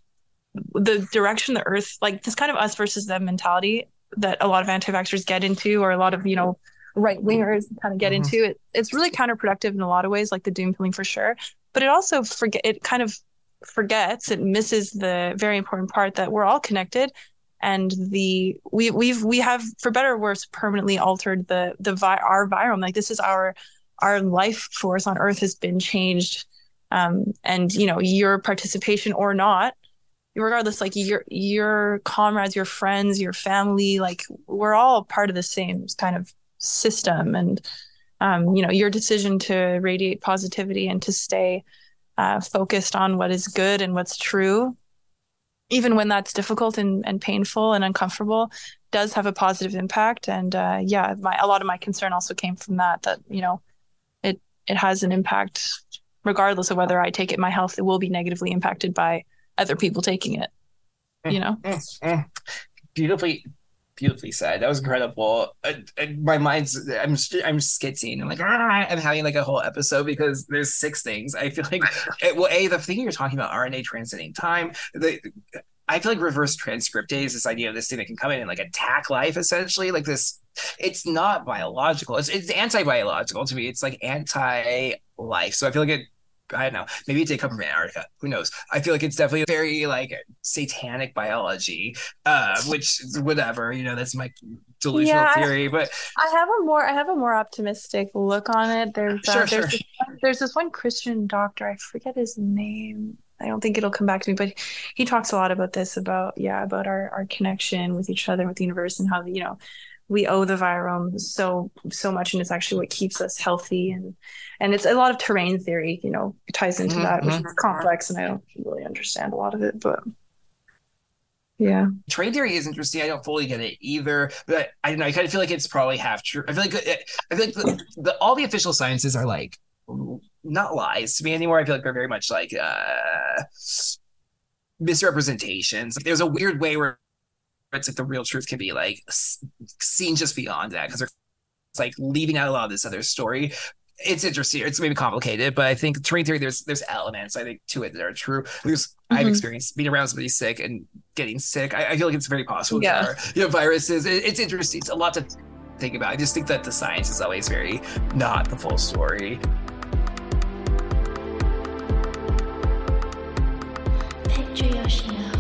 the direction the earth like this kind of us versus them mentality that a lot of anti-vaxxers get into or a lot of you know right wingers kind of get mm-hmm. into it it's really counterproductive in a lot of ways like the doom pilling for sure but it also forget it kind of forgets it misses the very important part that we're all connected and the we we've we have for better or worse permanently altered the the vi- our virome like this is our our life force on earth has been changed um and you know your participation or not regardless like your your comrades your friends your family like we're all part of the same kind of system. And um, you know your decision to radiate positivity and to stay uh, focused on what is good and what's true even when that's difficult and, and painful and uncomfortable does have a positive impact. And uh, yeah my a lot of my concern also came from that that you know it it has an impact regardless of whether i take it my health it will be negatively impacted by other people taking it you know Mm, mm. beautifully beautifully said that was incredible my mind's i'm i'm skitzing i'm like "Ah," i'm having like a whole episode because there's six things i feel like it, well a the thing you're talking about rna transcending time the I feel like reverse transcriptase, this idea of this thing that can come in and like attack life, essentially, like this. It's not biological. It's it's anti-biological to me. It's like anti-life. So I feel like it. I don't know. Maybe it did come from Antarctica. Who knows? I feel like it's definitely very like satanic biology. Uh, which whatever you know. That's my delusional Yeah, theory. But I have a more I have a more optimistic look on it. There's uh, Sure, there's sure. This one, there's this one Christian doctor. I forget his name. I don't think it'll come back to me, but he talks a lot about this about yeah about our our connection with each other with the universe and how you know we owe the virome so so much and it's actually what keeps us healthy and and it's a lot of terrain theory you know ties into Mhm, that which mhm. is complex and I don't really understand a lot of it but yeah terrain theory is interesting. I don't fully get it either, but I don't know. I kind of feel like it's probably half true. I feel like I feel like the, the, all the official sciences are like not lies to me anymore. I feel like they're very much like uh, misrepresentations. There's a weird way where it's like the real truth can be like seen just beyond that because it's like leaving out a lot of this other story. It's interesting. It's maybe complicated, but I think terrain theory there's there's elements I think to it that are true. Because I've Mhm. experienced being around somebody sick and getting sick. I, I feel like it's very possible. Yeah. There are, you know, viruses. It- it's interesting. It's a lot to think about. I just think that the science is always very not the full story. Picture Yoshino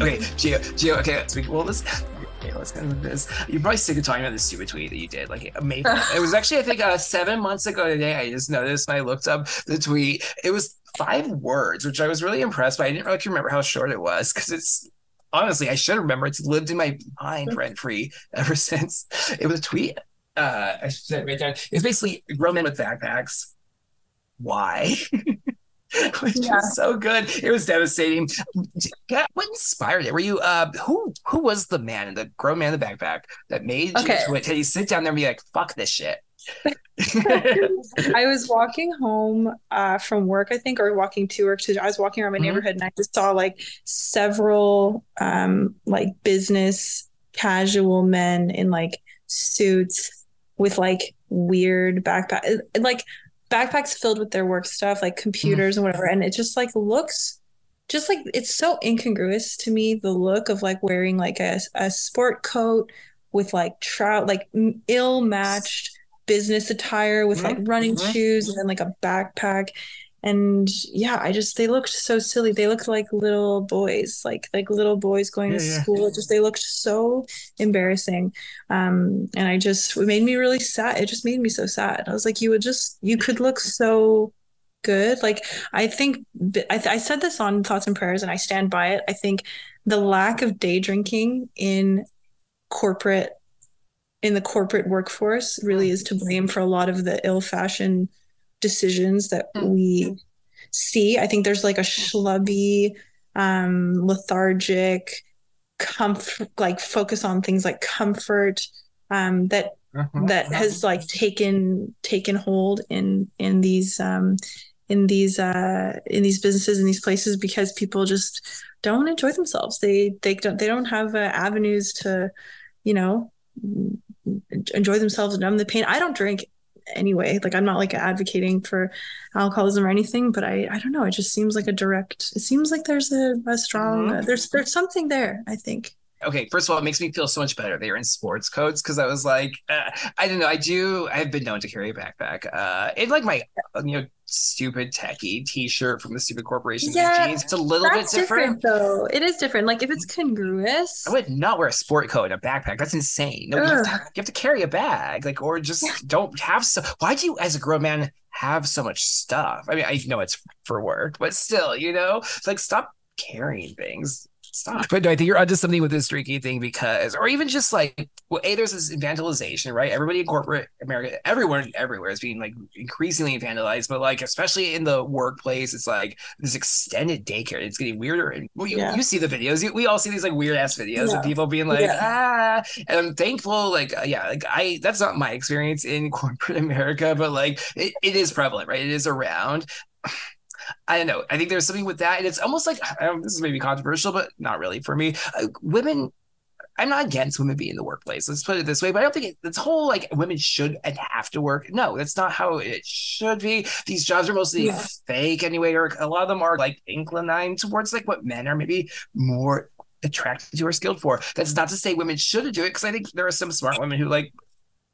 okay, Geo, Geo. Okay, let's. Well, let's. Okay, let's get into this. You're probably sick of talking about this stupid tweet that you did. Like, amazing. it was actually, I think, uh, seven months ago today. I just noticed and I looked up the tweet. It was five words, which I was really impressed by. I didn't really remember how short it was because it's honestly, I should remember. It's lived in my mind rent free ever since. It was a tweet. Uh, I should say it right down. It's basically grown men with backpacks. Why? Which Yeah. was so good. It was devastating. Yeah, what inspired it? Were you uh who who was the man, in the grown man in the backpack that made you Okay. did he sit down there and be like, fuck this shit? I was walking home uh, from work, I think, or walking to work. To I was walking around my Mhm. neighborhood, and I just saw like several um, like business casual men in like suits with like weird backpack, like backpacks filled with their work stuff, like computers and whatever. And it just like looks just like it's so incongruous to me. The look of like wearing like a a sport coat with like trout, like ill matched business attire with like Mhm, running mhm. shoes and then like a backpack and yeah, I just they looked so silly. They looked like little boys, like like little boys going Yeah, to yeah. school. It just they looked so embarrassing. Um, and I just it made me really sad. It just made me so sad. I was like, you would just you could look so good. Like I think I, I said this on Thots and Prayers, and I stand by it. I think the lack of day drinking in corporate in the corporate workforce really is to blame for a lot of the ill-fashioned decisions that we see. I think there's like a schlubby, um, lethargic, comfort, like focus on things like comfort, um, that Mhm. that has like taken taken hold in in these um in these uh in these businesses in these places because people just don't enjoy themselves they they don't they don't have uh, avenues to you know enjoy themselves and numb the pain i don't drink anyway like i'm not like advocating for alcoholism or anything but i i don't know it just seems like a direct it seems like there's a, a strong Mhm. there's there's something there i think okay first of all it makes me feel so much better they're in sports coats because i was like uh, i don't know i do i've been known to carry a backpack uh in like my you know stupid techie t-shirt from the stupid corporation Yeah, jeans. It's a little bit different, though. It is different. Like if it's congruous. I would not wear a sport coat and a backpack. That's insane. No you have, to, you have to carry a bag like or just don't have so why do you as a grown man have so much stuff? I mean i know it's for work but still you know? It's like stop carrying things Stop. But no, I think you're onto something with this drinking thing because, or even just like, well, a there's this vandalization, right? Everybody in corporate America, everyone everywhere is being like increasingly vandalized, but like especially in the workplace, it's like this extended daycare. It's getting weirder, and well, you, Yeah. you see the videos. You, we all see these like weird ass videos Yeah. of people being like, Yeah. ah. And I'm thankful, like, uh, yeah, like I that's not my experience in corporate America, but like it, it is prevalent, right? It is around. I don't know. I think there's something with that, and it's almost like I don't, this is maybe controversial, but not really for me. Uh, women, I'm not against women being in the workplace. Let's put it this way, but I don't think it, this whole like women should and have to work. No, that's not how it should be. These jobs are mostly Yeah. fake anyway, or a lot of them are like inclined towards like what men are maybe more attracted to or skilled for. That's not to say women shouldn't do it, because I think there are some smart women who like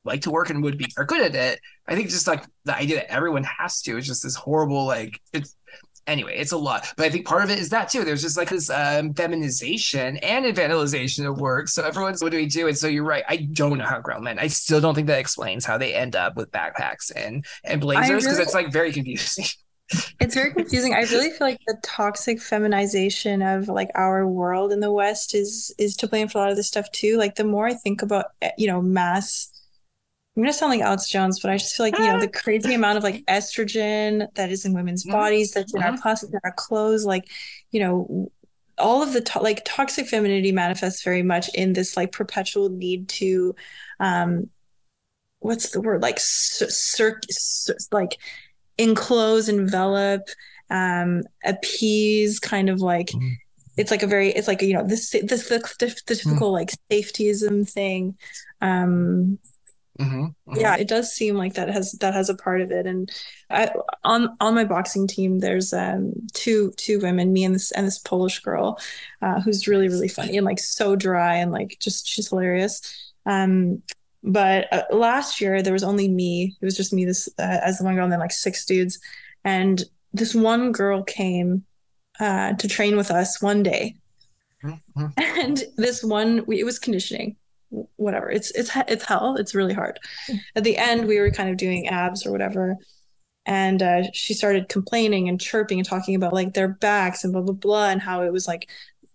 like to work and would be are good at it. I think just like the idea that everyone has to is just this horrible like it's anyway, it's a lot. But I think part of it is that too. There's just like this um, feminization and infantilization of work. So everyone's what do we do? And so you're right. I don't know how grown men. I still don't think that explains how they end up with backpacks and and blazers because really- it's like very confusing. It's very confusing. I really feel like the toxic feminization of like our world in the West is is to blame for a lot of this stuff too. Like the more I think about eh, you know mass, I'm gonna sound like Alex Jones, but I just feel like you know the crazy amount of like estrogen that is in women's Mhm. bodies, that's in our Mhm. plastics, in our clothes, like you know all of the to- like toxic femininity manifests very much in this like perpetual need to um what's the word like cir- cir- like enclose envelop um appease kind of like Mhm. it's like a very it's like you know this this the, the, the typical like safetyism thing um Mhm, mhm. yeah it does seem like that has that has a part of it. And I, on on my boxing team there's um two two women me and this and this polish girl uh, who's really really funny and like so dry and like just she's hilarious. Um but uh, last year there was only me it was just me this uh, as the one girl and then like six dudes. And this one girl came uh to train with us one day. Mhm. and this one we, it was conditioning whatever. It's it's it's hell. It's really hard. At the end we were kind of doing abs or whatever and uh, she started complaining and chirping and talking about like their backs and blah blah blah and how it was like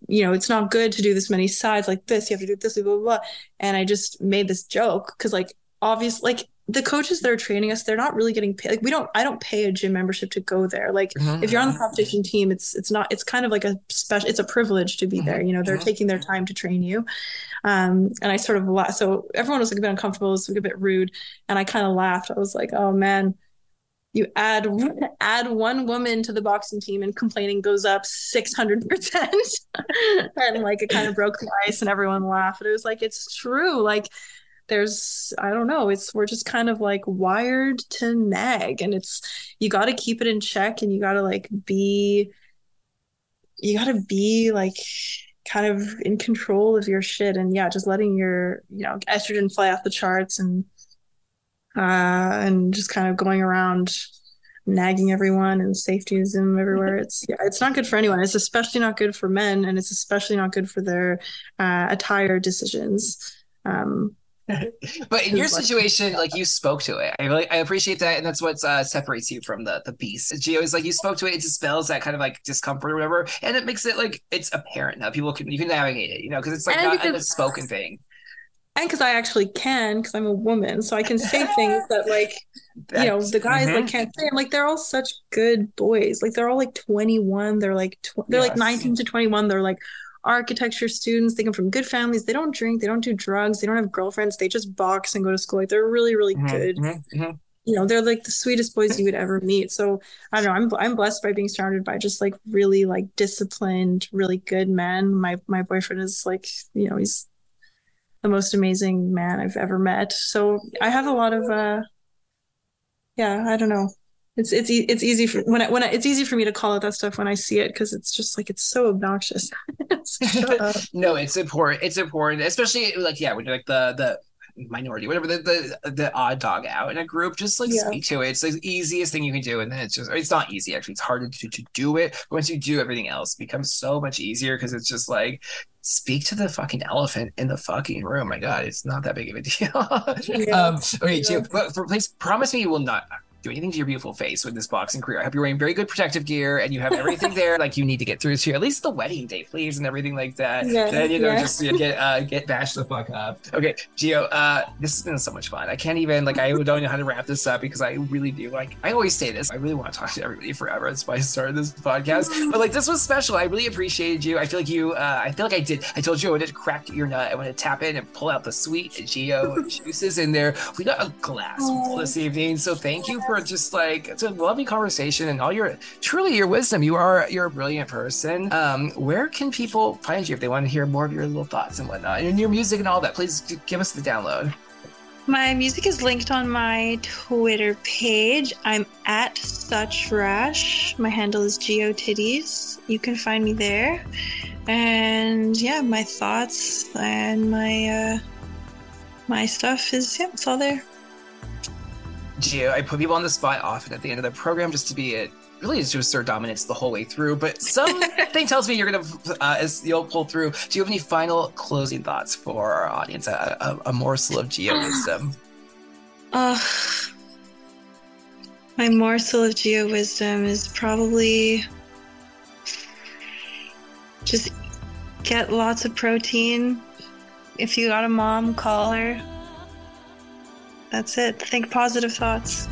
you know it's not good to do this many sides like this. You have to do this blah blah blah. And i just made this joke because like obvious like the coaches that are training us they're not really getting paid. Like we don't i don't pay a gym membership to go there. Like Mhm. if you're on the competition team it's it's not it's kind of like a special it's a privilege to be Mhm. there. You know they're Mhm. taking their time to train you. Um and i sort of la- so everyone was like a bit uncomfortable it was like a bit rude and i kind of laughed. I was like oh man you add add one woman to the boxing team and complaining goes up 600% and like it kind of broke the ice and everyone laughed but it was like it's true. Like there's i don't know it's we're just kind of like wired to nag and it's you got to keep it in check and you got to like be you got to be like kind of in control of your shit and yeah just letting your you know estrogen fly off the charts and uh and just kind of going around nagging everyone and safetyism everywhere. It's yeah, it's not good for anyone. It's especially not good for men, and it's especially not good for their uh, attire decisions. Um, But in your situation, like you spoke to it. I really I appreciate that, and that's what uh, separates you from the the beast. Geo is like you spoke to it. It dispels that kind of like discomfort or whatever, and it makes it like it's apparent now. People can you can navigate it, you know, because it's like And not because- a spoken thing. and because I actually can, because I'm a woman, so I can say things that like you know the guys Mhm. like can't say. And like they're all such good boys. Like they're all like 21. They're like tw- they're like 19 to 21. They're like architecture students. They come from good families. They don't drink. They don't do drugs. They don't have girlfriends. They just box and go to school. Like they're really really Mhm, good. mhm, mhm. You know they're like the sweetest boys you would ever meet. So I don't know. I'm I'm blessed by being surrounded by just like really like disciplined, really good men. My my boyfriend is like you know he's the most amazing man I've ever met. So I have a lot of uh yeah, I don't know. It's it's e- it's easy for when I when I, it's easy for me to call out that stuff when I see it because it's just like it's so obnoxious. It's- shut up. no, it's important. It's important, especially like yeah, when you're like the the minority, whatever the the the odd dog out in a group, just like Yeah. speak to it. It's the easiest thing you can do, and then it's just it's not easy actually. It's harder to to do it. But once you do, everything else becomes so much easier because it's just like speak to the fucking elephant in the fucking room. My God, it's not that big of a deal. Yeah. um, okay, Yeah. But for, please promise me you will not do anything to your beautiful face with this boxing career. I hope you're wearing very good protective gear and you have everything there like you need to get through to at least the wedding day, please, and everything like that. Yeah, then you know yeah. just you get uh, get bashed the fuck up. Okay, Geo, uh, this has been so much fun. I can't even like I don't know how to wrap this up because I really do like I always say this. I really want to talk to everybody forever. That's why I started this podcast. But like this was special. I really appreciated you. I feel like you. Uh, I feel like I did. I told you I wanted to crack your nut. I want to tap in and pull out the sweet Geo juices in there. We got a glass full this evening, so thank you for just like it's a lovely conversation and all your truly your wisdom. You are you're a brilliant person. Um, where can people find you if they want to hear more of your little thoughts and whatnot and your music and all that? Please give us the download. My music is linked on my Twitter page. I'm at suchrash. My handle is geotitties. You can find me there. And yeah, my thoughts and my uh my stuff is yeah, it's all there. Geo, I put people on the spot often at the end of the program just to be it. Really, is to assert dominance the whole way through, but something tells me you're gonna, uh, as you'll pull through. Do you have any final closing thoughts for our audience? A, a, a morsel of Geo wisdom. Uh, my morsel of geo wisdom is probably just get lots of protein. If you got a mom, call her. That's it. Think positive thoughts.